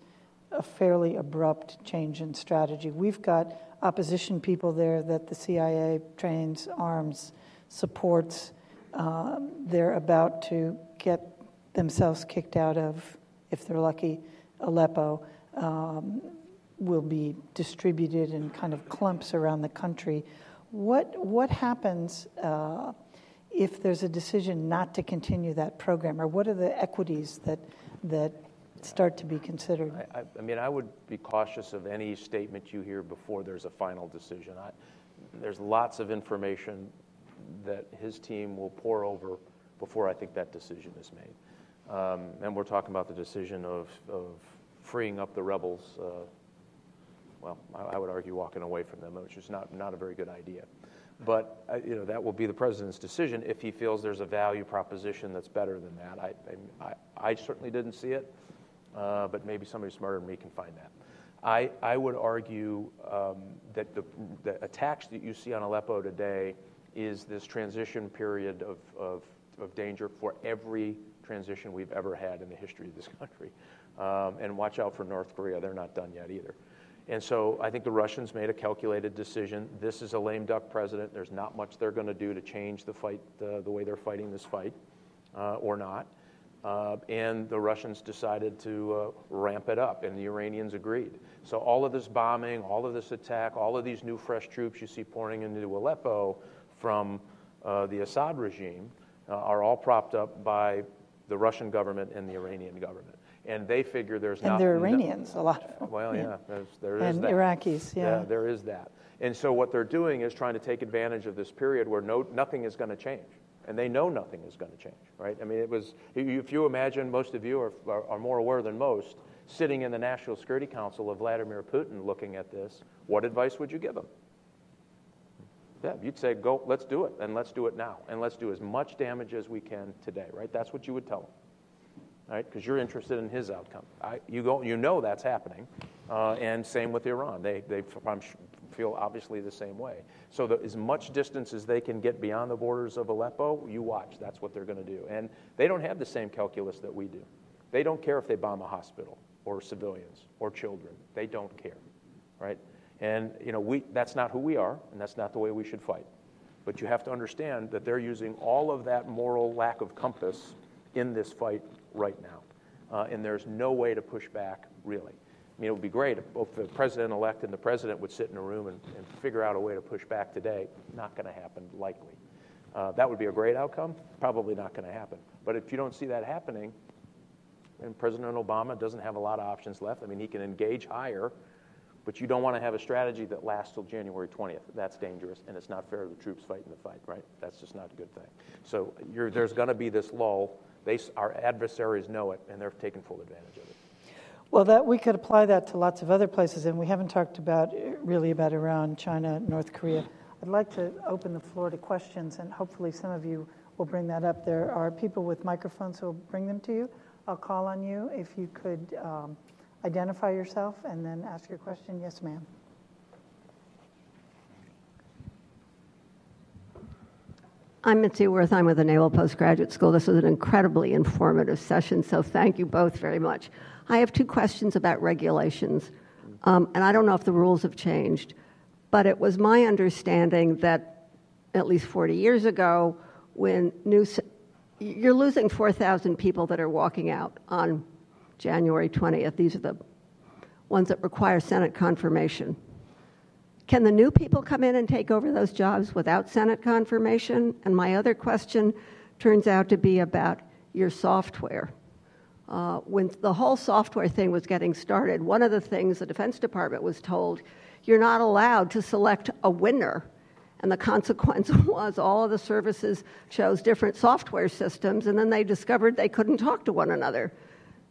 a fairly abrupt change in strategy? We've got opposition people there that the CIA trains, arms, supports. Um, they're about to get themselves kicked out of if they're lucky, Aleppo, um, will be distributed in kind of clumps around the country. What, what happens uh, if there's a decision not to continue that program, or what are the equities that, that start to be considered? I, I, mean, I would be cautious of any statement you hear before there's a final decision. I, there's lots of information that his team will pour over before I think that decision is made. Um, and we're talking about the decision of, of freeing up the rebels. Uh, well, I, I, would argue walking away from them, which is not, not a very good idea. But uh, you know that will be the president's decision if he feels there's a value proposition that's better than that. I, I, I certainly didn't see it, uh, but maybe somebody smarter than me can find that. I, I would argue um, that the, the attacks that you see on Aleppo today is this transition period of, of, of danger for every transition we've ever had in the history of this country. Um, and watch out for North Korea, they're not done yet either. And so I think the Russians made a calculated decision. This is a lame duck president. There's not much they're going to do to change the fight, uh, the way they're fighting this fight, uh, or not. Uh, and the Russians decided to uh, ramp it up, and the Iranians agreed. So all of this bombing, all of this attack, all of these new fresh troops you see pouring into Aleppo from uh, the Assad regime uh, are all propped up by the Russian government and the Iranian government. And they figure there's and not. they're Iranians, a lot of them. Well, yeah, there's, there is and that. Iraqis, yeah. yeah. There is that. And so what they're doing is trying to take advantage of this period where no, nothing is going to change. And they know nothing is going to change, right? I mean, it was, if you imagine, most of you are, are, are more aware than most, sitting in the National Security Council of Vladimir Putin looking at this, what advice would you give them? Yeah, you'd say, go, let's do it, and let's do it now, and let's do as much damage as we can today, right? That's what you would tell them right? Because you're interested in his outcome. I, you, go, you know that's happening. Uh, and same with Iran. They, they I'm, feel obviously the same way. So, the, as much distance as they can get beyond the borders of Aleppo, you watch. That's what they're going to do. And they don't have the same calculus that we do. They don't care if they bomb a hospital or civilians or children. They don't care, right? And you know, we, that's not who we are, and that's not the way we should fight. But you have to understand that they're using all of that moral lack of compass in this fight right now. Uh, and there's no way to push back, really. I mean, it would be great if both the president elect and the president would sit in a room and, and figure out a way to push back today. Not going to happen, likely. Uh, that would be a great outcome. Probably not going to happen. But if you don't see that happening, and President Obama doesn't have a lot of options left, I mean, he can engage higher, but you don't want to have a strategy that lasts till January 20th. That's dangerous, and it's not fair to the troops fighting the fight, right? That's just not a good thing. So there's going to be this lull they, our adversaries know it, and they're taking full advantage of it. Well, that we could apply that to lots of other places, and we haven't talked about really about Iran, China, North Korea. I'd like to open the floor to questions, and hopefully some of you will bring that up. There are people with microphones who will bring them to you. I'll call on you if you could um, identify yourself and then ask your question. Yes, ma'am. I'm Mitzi Worth. I'm with the Naval Postgraduate School. This was an incredibly informative session, so thank you both very much. I have two questions about regulations, um, and I don't know if the rules have changed, but it was my understanding that at least 40 years ago, when new, you're losing 4,000 people that are walking out on January 20th. These are the ones that require Senate confirmation. Can the new people come in and take over those jobs without Senate confirmation? And my other question turns out to be about your software. Uh, when the whole software thing was getting started, one of the things the Defense Department was told, you're not allowed to select a winner. And the consequence was all of the services chose different software systems, and then they discovered they couldn't talk to one another.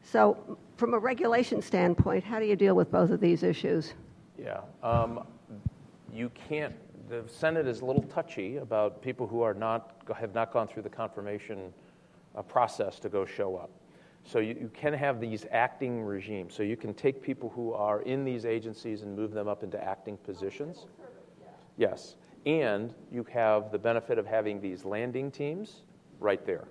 So, from a regulation standpoint, how do you deal with both of these issues? Yeah. Um, you can't, the Senate is a little touchy about people who are not, have not gone through the confirmation uh, process to go show up. So you, you, can have these acting regimes. So you can take people who are in these agencies and move them up into acting positions. Yes. And you have the benefit of having these landing teams right there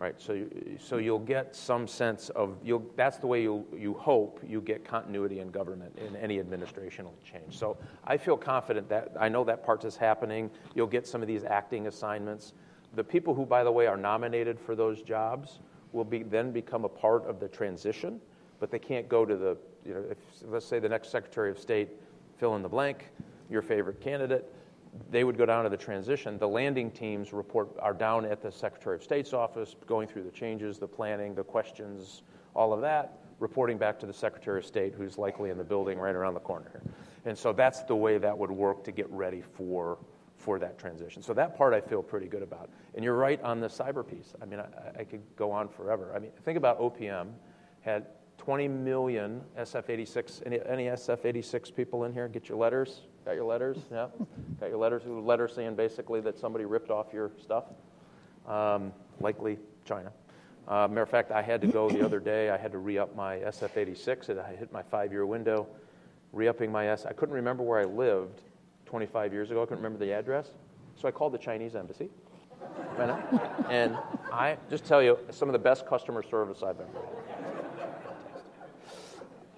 right? So, you, so you'll get some sense of you'll, that's the way you you hope you get continuity in government in any administrational change. So I feel confident that I know that part is happening. You'll get some of these acting assignments. The people who, by the way, are nominated for those jobs will be then become a part of the transition, but they can't go to the you know if let's say the next Secretary of State fill in the blank, your favorite candidate they would go down to the transition. The landing teams report are down at the Secretary of State's office, going through the changes, the planning, the questions, all of that, reporting back to the Secretary of State, who's likely in the building right around the corner here. And so that's the way that would work to get ready for for that transition. So that part I feel pretty good about. And you're right on the cyber piece. I mean, I, I could go on forever. I mean, think about OPM had 20 million SF-86. Any, any SF-86 people in here? Get your letters. Got your letters? Yeah. Got your letters. Letter saying basically that somebody ripped off your stuff. Um, likely China. Uh, matter of fact, I had to go the other day. I had to re-up my SF-86. and I hit my five-year window, re-upping my S. I couldn't remember where I lived 25 years ago. I couldn't remember the address, so I called the Chinese embassy. and I just tell you some of the best customer service I've ever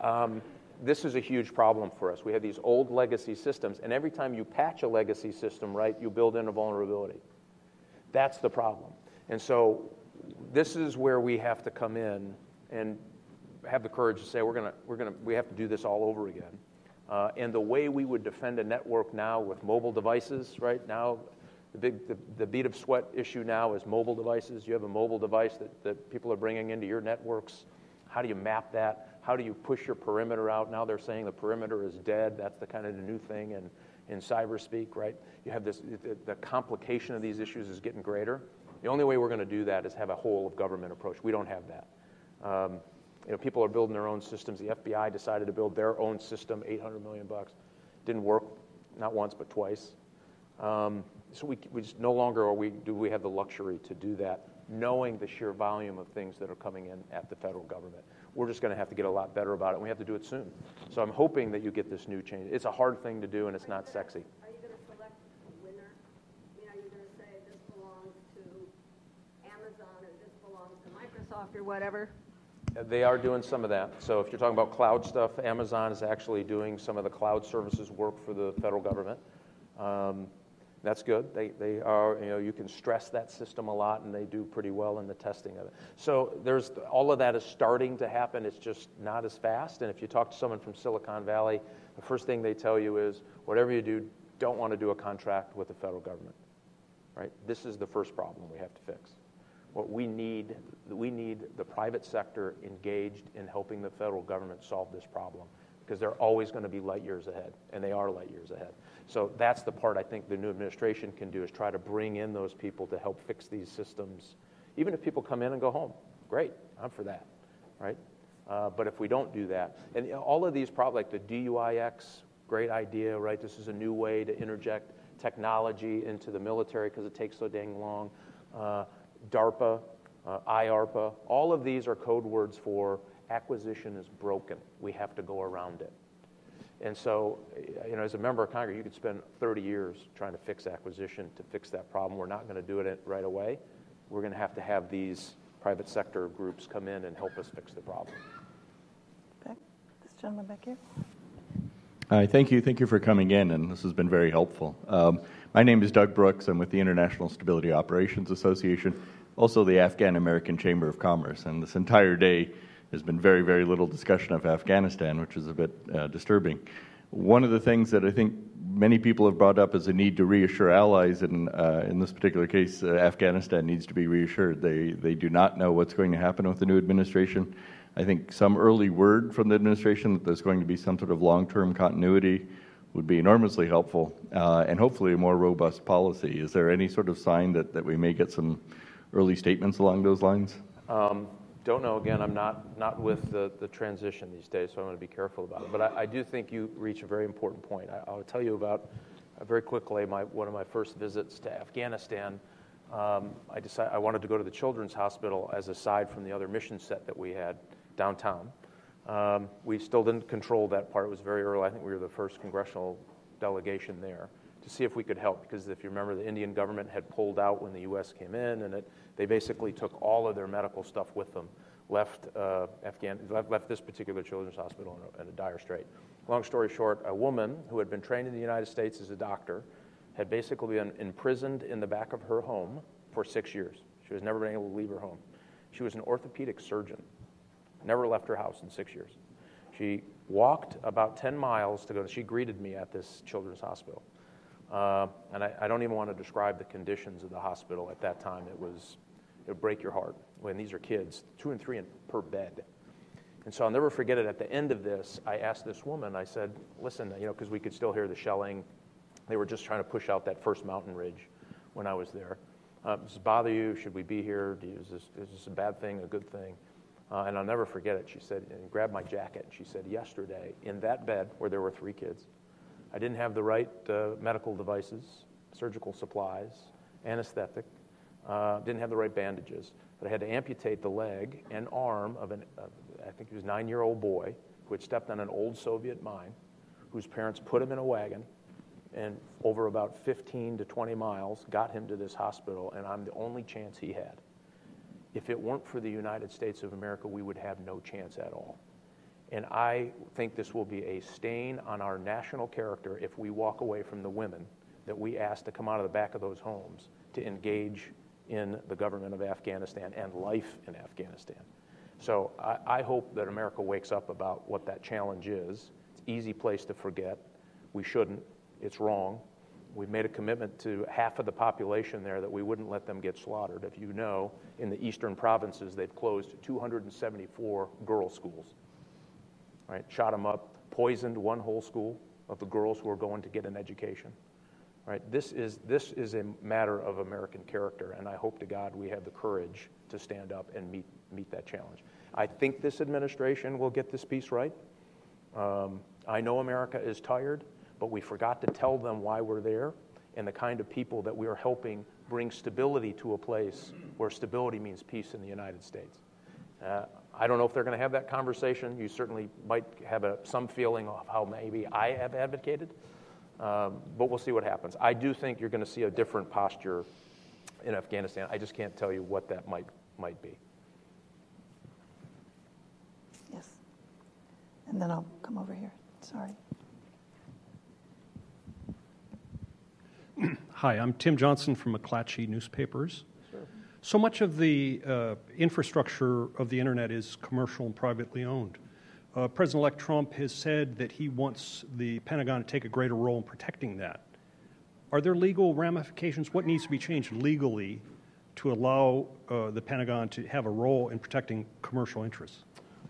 had. Um, this is a huge problem for us. We have these old legacy systems, and every time you patch a legacy system, right, you build in a vulnerability. That's the problem. And so this is where we have to come in and have the courage to say we're to we're to we have to do this all over again. Uh, and the way we would defend a network now with mobile devices, right now, the big the, the bead of sweat issue now is mobile devices. You have a mobile device that, that people are bringing into your networks. How do you map that? How do you push your perimeter out? Now they're saying the perimeter is dead. That's the kind of the new thing in, in cyberspeak, right? You have this, the, the complication of these issues is getting greater. The only way we're going to do that is have a whole of government approach. We don't have that. Um, you know, people are building their own systems. The FBI decided to build their own system, 800 million bucks. Didn't work, not once but twice. Um, so we, we just no longer are we, do we have the luxury to do that, knowing the sheer volume of things that are coming in at the federal government. We're just going to have to get a lot better about it, and we have to do it soon. So I'm hoping that you get this new change. It's a hard thing to do, and it's not sexy. Are you going to select a winner? I mean, are going to say this belongs to Amazon or this belongs to Microsoft or whatever? They are doing some of that. So if you're talking about cloud stuff, Amazon is actually doing some of the cloud services work for the federal government. Um, that's good. They, they are, you know, you can stress that system a lot and they do pretty well in the testing of it. So there's, all of that is starting to happen. It's just not as fast. And if you talk to someone from Silicon Valley, the first thing they tell you is whatever you do, don't want to do a contract with the federal government, right? This is the first problem we have to fix. What we need, we need the private sector engaged in helping the federal government solve this problem because they're always going to be light years ahead, and they are light years ahead. So that's the part I think the new administration can do is try to bring in those people to help fix these systems. Even if people come in and go home, great, I'm for that, right? Uh, but if we don't do that, and all of these problems, like the DIUx, great idea, right? This is a new way to interject technology into the military because it takes so dang long. Uh, DARPA, uh, IARPA, all of these are code words for acquisition is broken. We have to go around it. And so, you know, as a member of Congress, you could spend 30 years trying to fix acquisition to fix that problem. We're not going to do it right away. We're going to have to have these private sector groups come in and help us fix the problem. Back, this gentleman back here. Hi, thank you. Thank you for coming in, and this has been very helpful. Um, my name is Doug Brooks. I'm with the International Stability Operations Association, also the Afghan American Chamber of Commerce. And this entire day, there's been very, very little discussion of Afghanistan, which is a bit uh, disturbing. One of the things that I think many people have brought up is a need to reassure allies, and uh, in this particular case, uh, Afghanistan needs to be reassured. They, they do not know what's going to happen with the new administration. I think some early word from the administration that there's going to be some sort of long term continuity would be enormously helpful, uh, and hopefully a more robust policy. Is there any sort of sign that, that we may get some early statements along those lines? Um, don't know. Again, I'm not, not with the, the transition these days, so I'm going to be careful about it. But I, I do think you reach a very important point. I, will tell you about uh, very quickly my, one of my first visits to Afghanistan. Um, I decided I wanted to go to the children's hospital as a side from the other mission set that we had downtown. Um, we still didn't control that part. It was very early. I think we were the first congressional delegation there to see if we could help. Because if you remember, the Indian government had pulled out when the U.S. came in, and it they basically took all of their medical stuff with them, left, uh, Afghan, left, left, this particular children's hospital in a, in a dire strait. Long story short, a woman who had been trained in the United States as a doctor had basically been imprisoned in the back of her home for six years. She was never been able to leave her home. She was an orthopedic surgeon, never left her house in six years. She walked about 10 miles to go. She greeted me at this children's hospital. Uh, and I, I, don't even want to describe the conditions of the hospital at that time. It was, it would break your heart when these are kids, two and three in, per bed. And so I'll never forget it. At the end of this, I asked this woman, I said, listen, you know, because we could still hear the shelling. They were just trying to push out that first mountain ridge when I was there. Uh, does this bother you? Should we be here? You, is, this, is this a bad thing, a good thing? Uh, and I'll never forget it. She said, and grabbed my jacket. She said, yesterday, in that bed where there were three kids, I didn't have the right uh, medical devices, surgical supplies, anesthetic, uh, didn't have the right bandages. but I had to amputate the leg and arm of an, uh, I think he was nine year old boy who had stepped on an old Soviet mine, whose parents put him in a wagon and over about 15 to 20 miles got him to this hospital, and I'm the only chance he had. If it weren't for the United States of America, we would have no chance at all. And I think this will be a stain on our national character if we walk away from the women that we asked to come out of the back of those homes to engage in the government of Afghanistan and life in Afghanistan. So I, I, hope that America wakes up about what that challenge is. It's an easy place to forget. We shouldn't. It's wrong. We've made a commitment to half of the population there that we wouldn't let them get slaughtered. If you know, in the eastern provinces, they've closed 274 girls' schools. Right? Shot them up, poisoned one whole school of the girls who are going to get an education. Right? This is, this is a matter of American character, and I hope to God we have the courage to stand up and meet, meet that challenge. I think this administration will get this piece right. Um, I know America is tired, but we forgot to tell them why we're there and the kind of people that we are helping bring stability to a place where stability means peace in the United States. Uh, I don't know if they're going to have that conversation. You certainly might have a, some feeling of how maybe I have advocated. Um, but we'll see what happens. I do think you're going to see a different posture in Afghanistan. I just can't tell you what that might, might be. Yes. And then I'll come over here. Sorry. Hi, I'm Tim Johnson from McClatchy Newspapers. So much of the uh, infrastructure of the internet is commercial and privately owned. Uh, President elect Trump has said that he wants the Pentagon to take a greater role in protecting that. Are there legal ramifications? What needs to be changed legally to allow uh, the Pentagon to have a role in protecting commercial interests?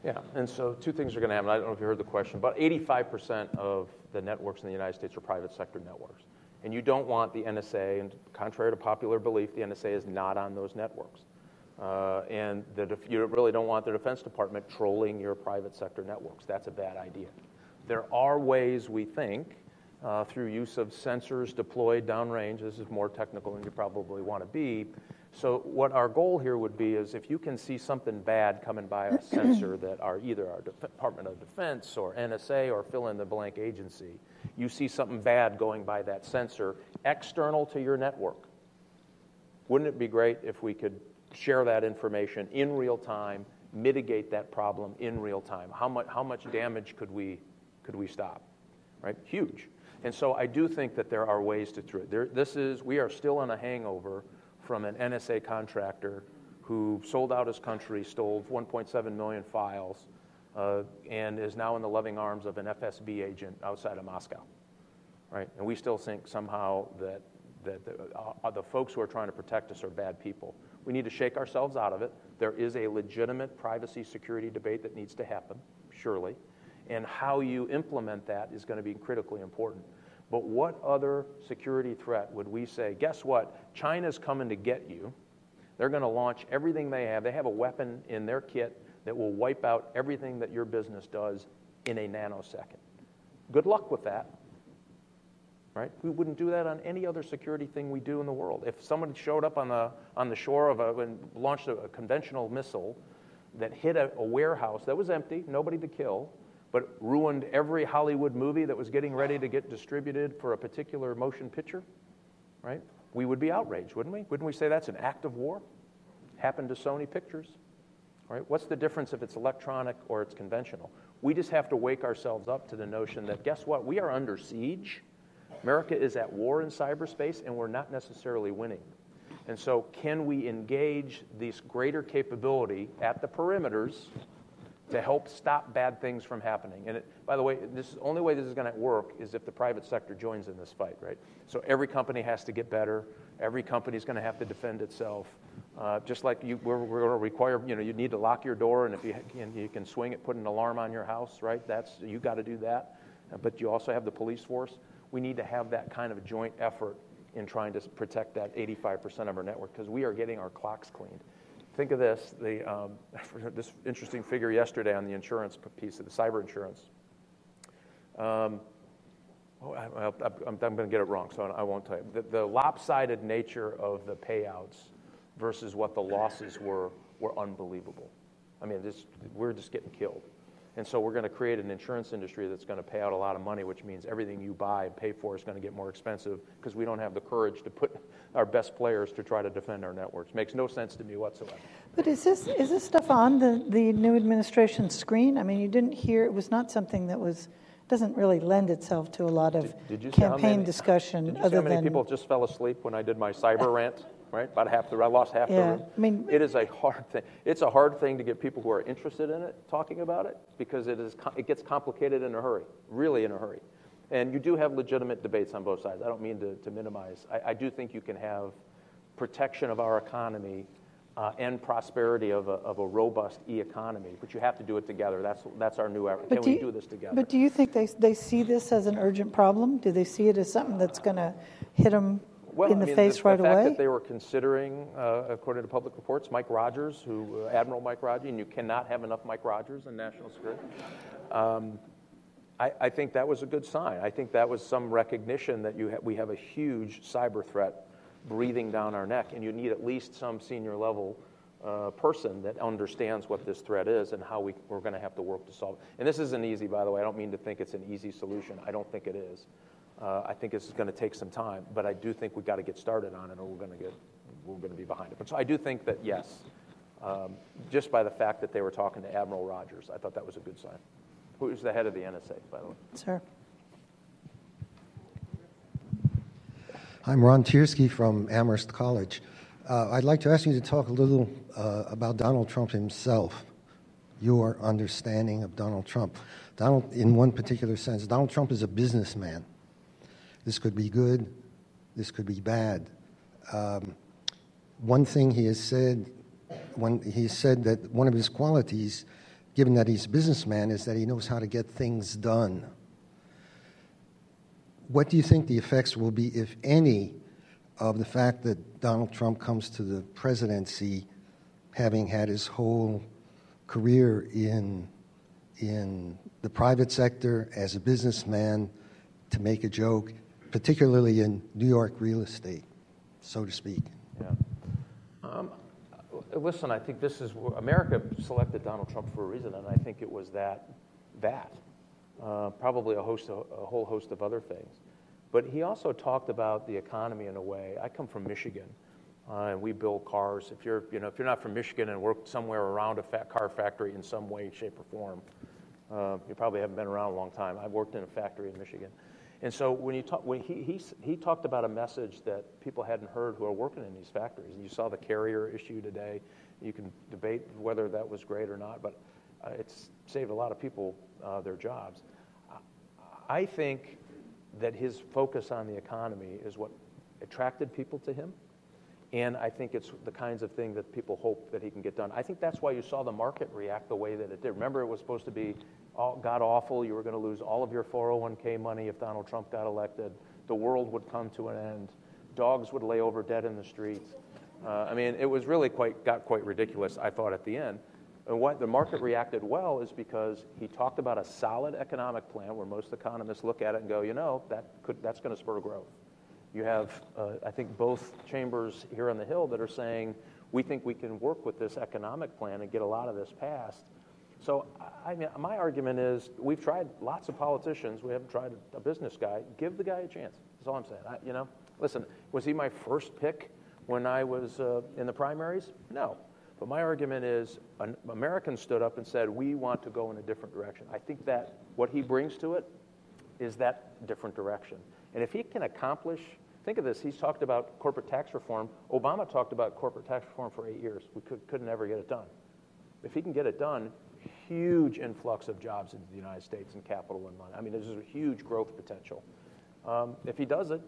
Yeah, and so two things are going to happen. I don't know if you heard the question. About 85% of the networks in the United States are private sector networks. And you don't want the NSA, and contrary to popular belief, the NSA is not on those networks. Uh, and the, you really don't want the Defense Department trolling your private sector networks. That's a bad idea. There are ways, we think, uh, through use of sensors deployed downrange. This is more technical than you probably want to be. So, what our goal here would be is if you can see something bad coming by a sensor that are either our Department of Defense or NSA or fill in the blank agency, you see something bad going by that sensor external to your network. Wouldn't it be great if we could share that information in real time, mitigate that problem in real time. How much, how much damage could we, could we stop? Right? Huge. And so I do think that there are ways to do it. This is, we are still in a hangover from an NSA contractor who sold out his country, stole 1.7 million files, uh, and is now in the loving arms of an FSB agent outside of Moscow. Right? And we still think somehow that, that the, uh, the folks who are trying to protect us are bad people. We need to shake ourselves out of it. There is a legitimate privacy security debate that needs to happen, surely. And how you implement that is going to be critically important. But what other security threat would we say? Guess what? China's coming to get you. They're going to launch everything they have. They have a weapon in their kit that will wipe out everything that your business does in a nanosecond. Good luck with that right? We wouldn't do that on any other security thing we do in the world. If someone showed up on the, on the shore of a, and launched a, a conventional missile that hit a, a, warehouse that was empty, nobody to kill, but ruined every Hollywood movie that was getting ready to get distributed for a particular motion picture, right? We would be outraged, wouldn't we? Wouldn't we say that's an act of war? Happened to Sony Pictures, right? What's the difference if it's electronic or it's conventional? We just have to wake ourselves up to the notion that guess what? We are under siege America is at war in cyberspace, and we're not necessarily winning. And so, can we engage this greater capability at the perimeters to help stop bad things from happening? And it, by the way, this only way this is going to work is if the private sector joins in this fight, right? So every company has to get better. Every company is going to have to defend itself. Uh, just like you, we're, we're going to require, you know, you need to lock your door, and if you can, you can swing it, put an alarm on your house, right? That's you got to do that. But you also have the police force we need to have that kind of joint effort in trying to protect that 85% of our network because we are getting our clocks cleaned. Think of this the, um, this interesting figure yesterday on the insurance piece of the cyber insurance. Um, oh, I, am going to get it wrong, so I won't tell you. The, the lopsided nature of the payouts versus what the losses were were unbelievable. I mean, this, we're just getting killed. And so we're going to create an insurance industry that's going to pay out a lot of money, which means everything you buy and pay for is going to get more expensive because we don't have the courage to put our best players to try to defend our networks. Makes no sense to me whatsoever. But is this is this stuff on the, the new administration screen? I mean, you didn't hear it was not something that was doesn't really lend itself to a lot of Did, did see campaign many- discussion Did you see other how many than people just fell asleep when I did my cyber rant? Right, about half the I lost half the Yeah, room. I mean- it is a hard thing. It's a hard thing to get people who are interested in it talking about it because it is it gets complicated in a hurry, really in a hurry. And you do have legitimate debates on both sides. I don't mean to, to minimize. I, I do think you can have protection of our economy uh, and prosperity of a, of a robust e-economy, but you have to do it together. That's that's our new effort. Can But we you- do this together? But do you think they they see this as an urgent problem? Do they see it as something that's going to hit them Well, in I the mean, face the, right the fact away? that they were considering, uh, according to public reports, Mike Rogers, who uh, Admiral Mike Rogers, and you cannot have enough Mike Rogers in national security. Um, I, I think that was a good sign. I think that was some recognition that you ha- we have a huge cyber threat breathing down our neck, and you need at least some senior level uh, person that understands what this threat is and how we, we're going to have to work to solve it. And this isn't easy, by the way. I don't mean to think it's an easy solution. I don't think it is. Uh, I think this is going to take some time, but I do think we've got to get started on it, or we're going to get we're going to be behind it. But so I do think that yes, um, just by the fact that they were talking to Admiral Rogers, I thought that was a good sign. Who's the head of the NSA, by the way? Sir. I'm Ron Tiersky from Amherst College. Uh, I'd like to ask you to talk a little uh, about Donald Trump himself, your understanding of Donald Trump. Donald, in one particular sense, Donald Trump is a businessman. This could be good, this could be bad. Um, one thing he has said, when he said that one of his qualities, given that he's a businessman, is that he knows how to get things done. What do you think the effects will be, if any, of the fact that Donald Trump comes to the presidency having had his whole career in, in the private sector as a businessman, to make a joke, particularly in New York real estate, so to speak? Yeah. Um, listen, I think this is America selected Donald Trump for a reason, and I think it was that that uh, probably a host, of, a whole host of other things. But he also talked about the economy in a way. I come from Michigan, uh, and we build cars. If you're, you know, if you're not from Michigan and worked somewhere around a car factory in some way, shape, or form, uh, you probably haven't been around a long time. I've worked in a factory in Michigan. And so when you talk, when he, he, he talked about a message that people hadn't heard who are working in these factories. You saw the Carrier issue today. You can debate whether that was great or not, but uh, it's saved a lot of people uh, their jobs. I think that his focus on the economy is what attracted people to him. And I think it's the kinds of thing that people hope that he can get done. I think that's why you saw the market react the way that it did. Remember, it was supposed to be all, god awful. You were going to lose all of your 401k money if Donald Trump got elected. The world would come to an end. Dogs would lay over dead in the streets. Uh, I mean, it was really quite got quite ridiculous. I thought at the end. And what the market reacted well is because he talked about a solid economic plan where most economists look at it and go, you know, that could, that's going to spur growth. You have, uh, I think, both chambers here on the Hill that are saying, we think we can work with this economic plan and get a lot of this passed. So, I mean, my argument is we've tried lots of politicians. We haven't tried a business guy. Give the guy a chance. That's all I'm saying. I, you know, listen, was he my first pick when I was uh, in the primaries? No. But my argument is an American stood up and said, we want to go in a different direction. I think that what he brings to it is that different direction. And if he can accomplish, think of this, he's talked about corporate tax reform. Obama talked about corporate tax reform for eight years. We could, could never get it done. If he can get it done, huge influx of jobs into the United States and capital and money. I mean, there's a huge growth potential. Um, if he does it,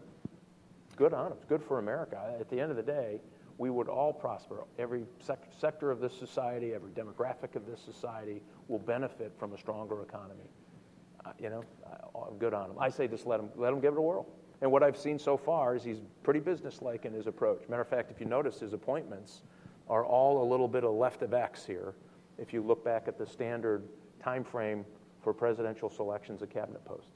good on him. It's good for America. At the end of the day, we would all prosper. Every sec- sector of this society, every demographic of this society will benefit from a stronger economy. Uh, you know, uh, good on him. I say just let him, let him give it a whirl. And what I've seen so far is he's pretty businesslike in his approach. Matter of fact, if you notice, his appointments are all a little bit of left of X here. If you look back at the standard time frame for presidential selections of cabinet posts.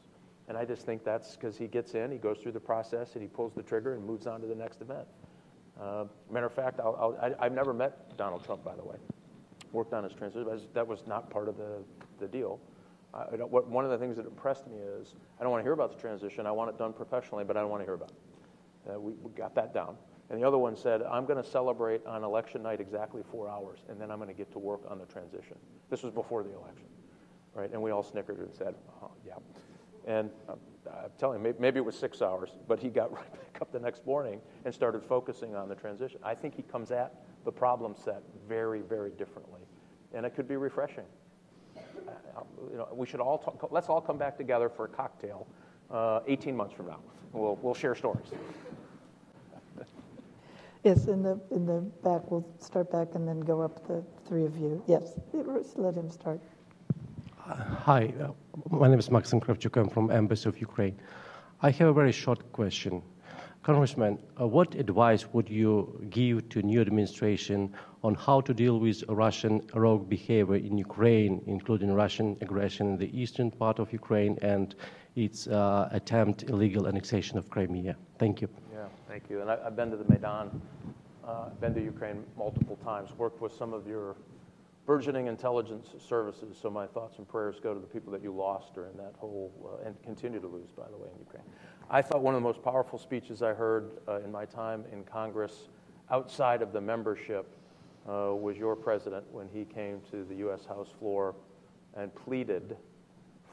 And I just think that's because he gets in, he goes through the process, and he pulls the trigger and moves on to the next event. Uh, matter of fact, I'll, I'll, I, have never met Donald Trump, by the way. Worked on his transition, that was not part of the, the deal. I, what, one of the things that impressed me is I don't want to hear about the transition. I want it done professionally, but I don't want to hear about it. Uh, we, we got that down. And the other one said, I'm going to celebrate on election night exactly four hours, and then I'm going to get to work on the transition. This was before the election, right? And we all snickered and said, oh, yeah. And uh, I'm telling you, maybe it was six hours, but he got right back up the next morning and started focusing on the transition. I think he comes at the problem set very, very differently, and it could be refreshing. Uh, you know, we should all talk, let's all come back together for a cocktail uh, 18 months from now. We'll, we'll share stories. Yes, in the in the back, we'll start back and then go up the three of you. Yes, let him start. Uh, hi, uh, my name is Maxim Kravchuk. I'm from Embassy of Ukraine. I have a very short question. Congressman, uh, what advice would you give to new administration on how to deal with Russian rogue behavior in Ukraine, including Russian aggression in the eastern part of Ukraine and its uh, attempt illegal annexation of Crimea? Thank you. Thank you. And I, have been to the Maidan, uh, been to Ukraine multiple times, worked with some of your burgeoning intelligence services. So my thoughts and prayers go to the people that you lost during that whole, uh, and continue to lose, by the way, in Ukraine. I thought one of the most powerful speeches I heard uh, in my time in Congress outside of the membership uh, was your president when he came to the U.S. House floor and pleaded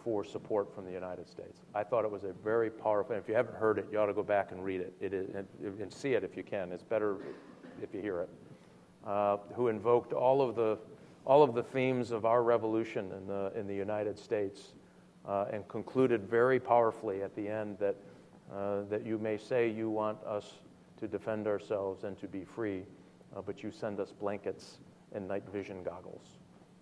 for support from the United States. I thought it was a very powerful, and if you haven't heard it, you ought to go back and read it, it is, and, and see it if you can. It's better if you hear it. Uh, who invoked all of the all of the themes of our revolution in the, in the United States uh, and concluded very powerfully at the end that uh, that you may say you want us to defend ourselves and to be free, uh, but you send us blankets and night vision goggles.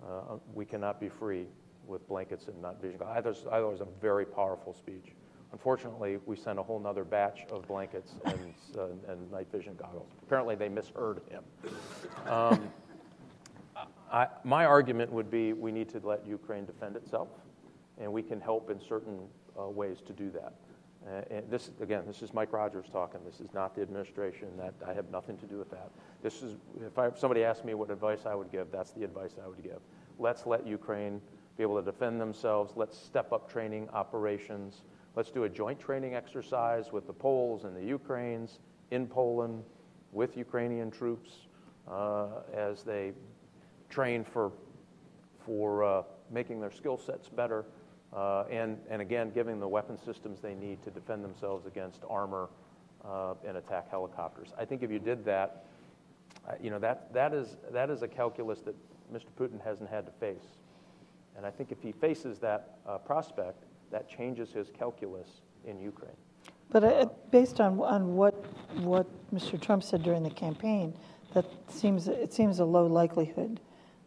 Uh, we cannot be free with blankets and night vision goggles. I thought, I thought it was a very powerful speech. Unfortunately, we sent a whole other batch of blankets and, uh, and night vision goggles. Apparently, they misheard him. Um, I, my argument would be we need to let Ukraine defend itself, and we can help in certain uh, ways to do that. Uh, and this, again, this is Mike Rogers talking. This is not the administration. That I have nothing to do with that. This is, if I, somebody asked me what advice I would give, that's the advice I would give. Let's let Ukraine be able to defend themselves. Let's step up training operations. Let's do a joint training exercise with the Poles and the Ukraines in Poland with Ukrainian troops uh, as they train for, for uh, making their skill sets better uh, and, and again, giving the weapon systems they need to defend themselves against armor uh, and attack helicopters. I think if you did that, uh, you know, that, that, is, that is a calculus that Mr. Putin hasn't had to face. And I think if he faces that uh, prospect, that changes his calculus in Ukraine. But uh, based on, on what, what Mr. Trump said during the campaign, that seems, it seems a low likelihood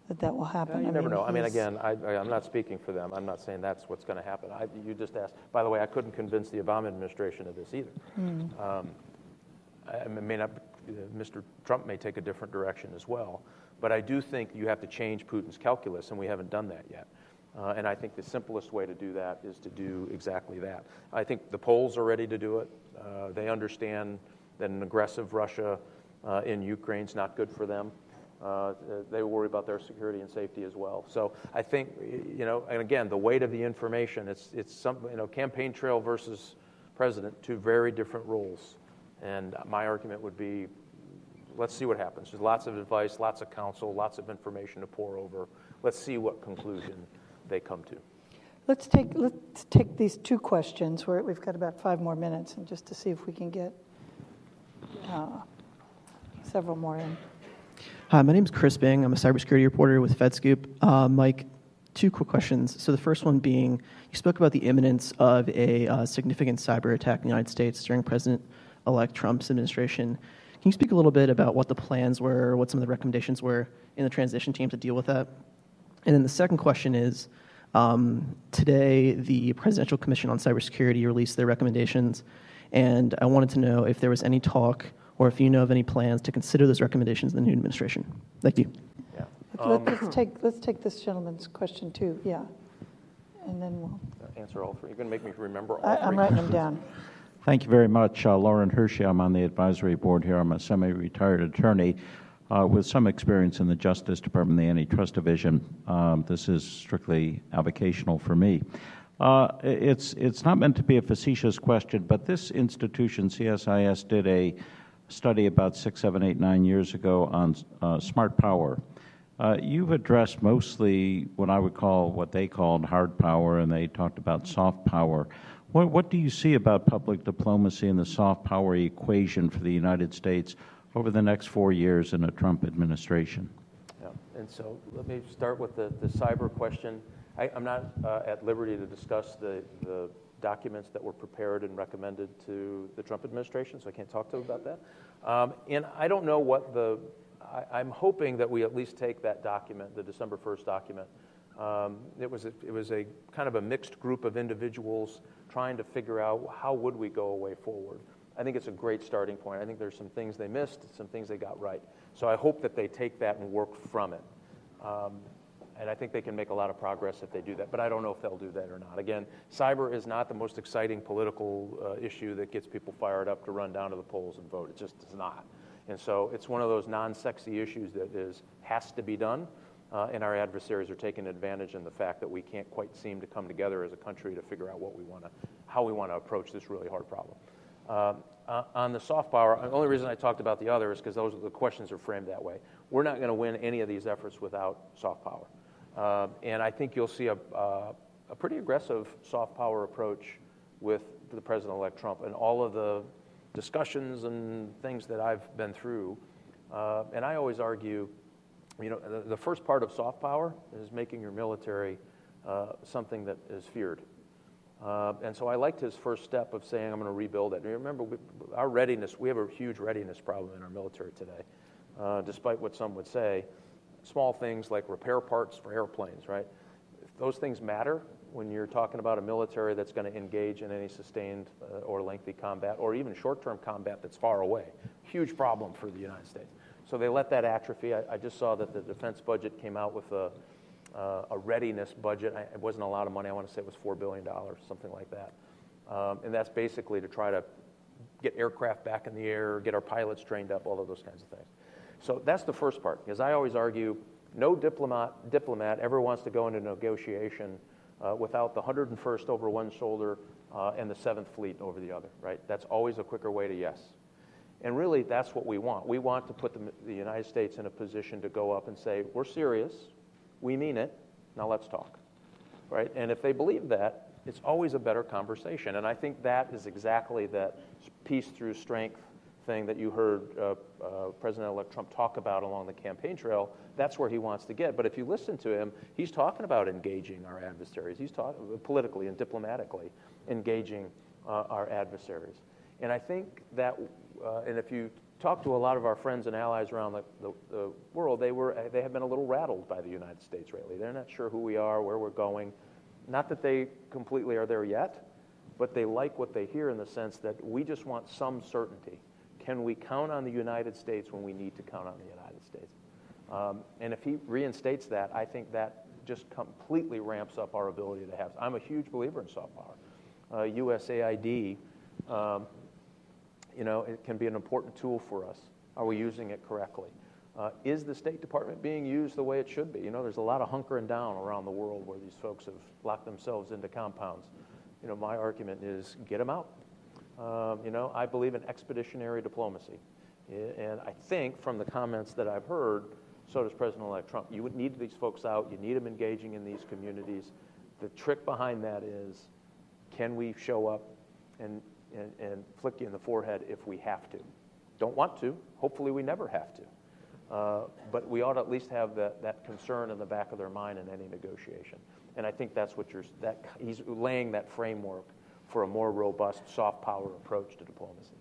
that that will happen. you I never mean, know. I mean, again, I, am not speaking for them. I'm not saying that's what's going to happen. I, you just asked. By the way, I couldn't convince the Obama administration of this either. Mm. Um, I mean, I, Mr. Trump may take a different direction as well, but I do think you have to change Putin's calculus, and we haven't done that yet. Uh, and I think the simplest way to do that is to do exactly that. I think the Poles are ready to do it. Uh, they understand that an aggressive Russia uh, in Ukraine is not good for them. Uh, they worry about their security and safety as well. So I think, you know, and again, the weight of the information, it's, it's some, you know, campaign trail versus president, two very different roles. And my argument would be let's see what happens. There's lots of advice, lots of counsel, lots of information to pore over. Let's see what conclusion they come to. Let's take, let's take these two questions. Where we've got about five more minutes, and just to see if we can get uh, several more in. Hi, my name is Chris Bing. I'm a cybersecurity reporter with FedScoop. Uh, Mike, two quick questions. So the first one being, you spoke about the imminence of a uh, significant cyber attack in the United States during President-elect Trump's administration. Can you speak a little bit about what the plans were, what some of the recommendations were in the transition team to deal with that? And then the second question is, um, today the Presidential Commission on Cybersecurity released their recommendations, and I wanted to know if there was any talk or if you know of any plans to consider those recommendations in the new administration. Thank you. Yeah. Um, let's, take, let's take this gentleman's question too, yeah. And then we'll. Answer all three. You're going to make me remember all I, three. I'm writing them down. Thank you very much. Uh, Lauren Hershey, I'm on the advisory board here. I'm a semi retired attorney uh, with some experience in the Justice Department, the Antitrust Division. Um, this is strictly avocational for me. Uh, it's, it's not meant to be a facetious question, but this institution, CSIS, did a study about six, seven, eight, nine years ago on uh, smart power. Uh, you've addressed mostly what I would call what they called hard power, and they talked about soft power. What, what do you see about public diplomacy and the soft power equation for the United States over the next four years in a Trump administration? Yeah, and so let me start with the, the cyber question. I, am not uh, at liberty to discuss the, the documents that were prepared and recommended to the Trump administration, so I can't talk to them about that. Um, and I don't know what the, I, am hoping that we at least take that document, the December 1st document. Um, it, was a, it was a kind of a mixed group of individuals trying to figure out how would we go away forward. I think it's a great starting point. I think there's some things they missed, some things they got right. So I hope that they take that and work from it. Um, and I think they can make a lot of progress if they do that. But I don't know if they'll do that or not. Again, cyber is not the most exciting political uh, issue that gets people fired up to run down to the polls and vote. It just is not. And so it's one of those non-sexy issues that is has to be done. Uh, and our adversaries are taking advantage in the fact that we can't quite seem to come together as a country to figure out what we want to, how we want to approach this really hard problem. Um, uh, on the soft power, the only reason I talked about the other is because those the questions are framed that way. We're not going to win any of these efforts without soft power. Uh, and I think you'll see a, uh, a pretty aggressive soft power approach with the President elect Trump and all of the discussions and things that I've been through. Uh, and I always argue, you know, the, the, first part of soft power is making your military uh, something that is feared. Uh, and so I liked his first step of saying, I'm going to rebuild it. And remember, we, our readiness, we have a huge readiness problem in our military today, uh, despite what some would say small things like repair parts for airplanes, right? If those things matter when you're talking about a military that's going to engage in any sustained uh, or lengthy combat or even short term combat that's far away. Huge problem for the United States. So they let that atrophy. I, I just saw that the defense budget came out with a, uh, a readiness budget. I, it wasn't a lot of money. I want to say it was $4 billion, something like that. Um, and that's basically to try to get aircraft back in the air, get our pilots trained up, all of those kinds of things. So that's the first part, because I always argue no diplomat, diplomat ever wants to go into negotiation uh, without the 101st over one shoulder uh, and the 7th Fleet over the other, right? That's always a quicker way to yes. And really, that's what we want. We want to put the, the United States in a position to go up and say, we're serious, we mean it, now let's talk, right? And if they believe that, it's always a better conversation. And I think that is exactly that peace through strength thing that you heard uh, uh, President-elect Trump talk about along the campaign trail, that's where he wants to get. But if you listen to him, he's talking about engaging our adversaries. He's talking politically and diplomatically engaging uh, our adversaries. And I think that, uh, and if you talk to a lot of our friends and allies around the, the, the, world, they, were, they have been a little rattled by the United States lately. They're not sure who we are, where we're going. Not that they completely are there yet, but they like what they hear in the sense that we just want some certainty. Can we count on the United States when we need to count on the United States? Um, and if he reinstates that, I think that just completely ramps up our ability to have. I'm a huge believer in soft power. Uh, USAID, um, you know, it can be an important tool for us. Are we using it correctly? Uh, is the State Department being used the way it should be? You know, there's a lot of hunkering down around the world where these folks have locked themselves into compounds. You know, my argument is get them out. Um, you know, I believe in expeditionary diplomacy. And I think from the comments that I've heard, so does President-elect Trump. You need these folks out. You need them engaging in these communities. The trick behind that is, can we show up and, and, and flick you in the forehead if we have to? Don't want to. Hopefully we never have to. Uh, but we ought to at least have that, that concern in the back of their mind in any negotiation. And I think that's what you're, that, he's laying that framework for a more robust soft power approach to diplomacy.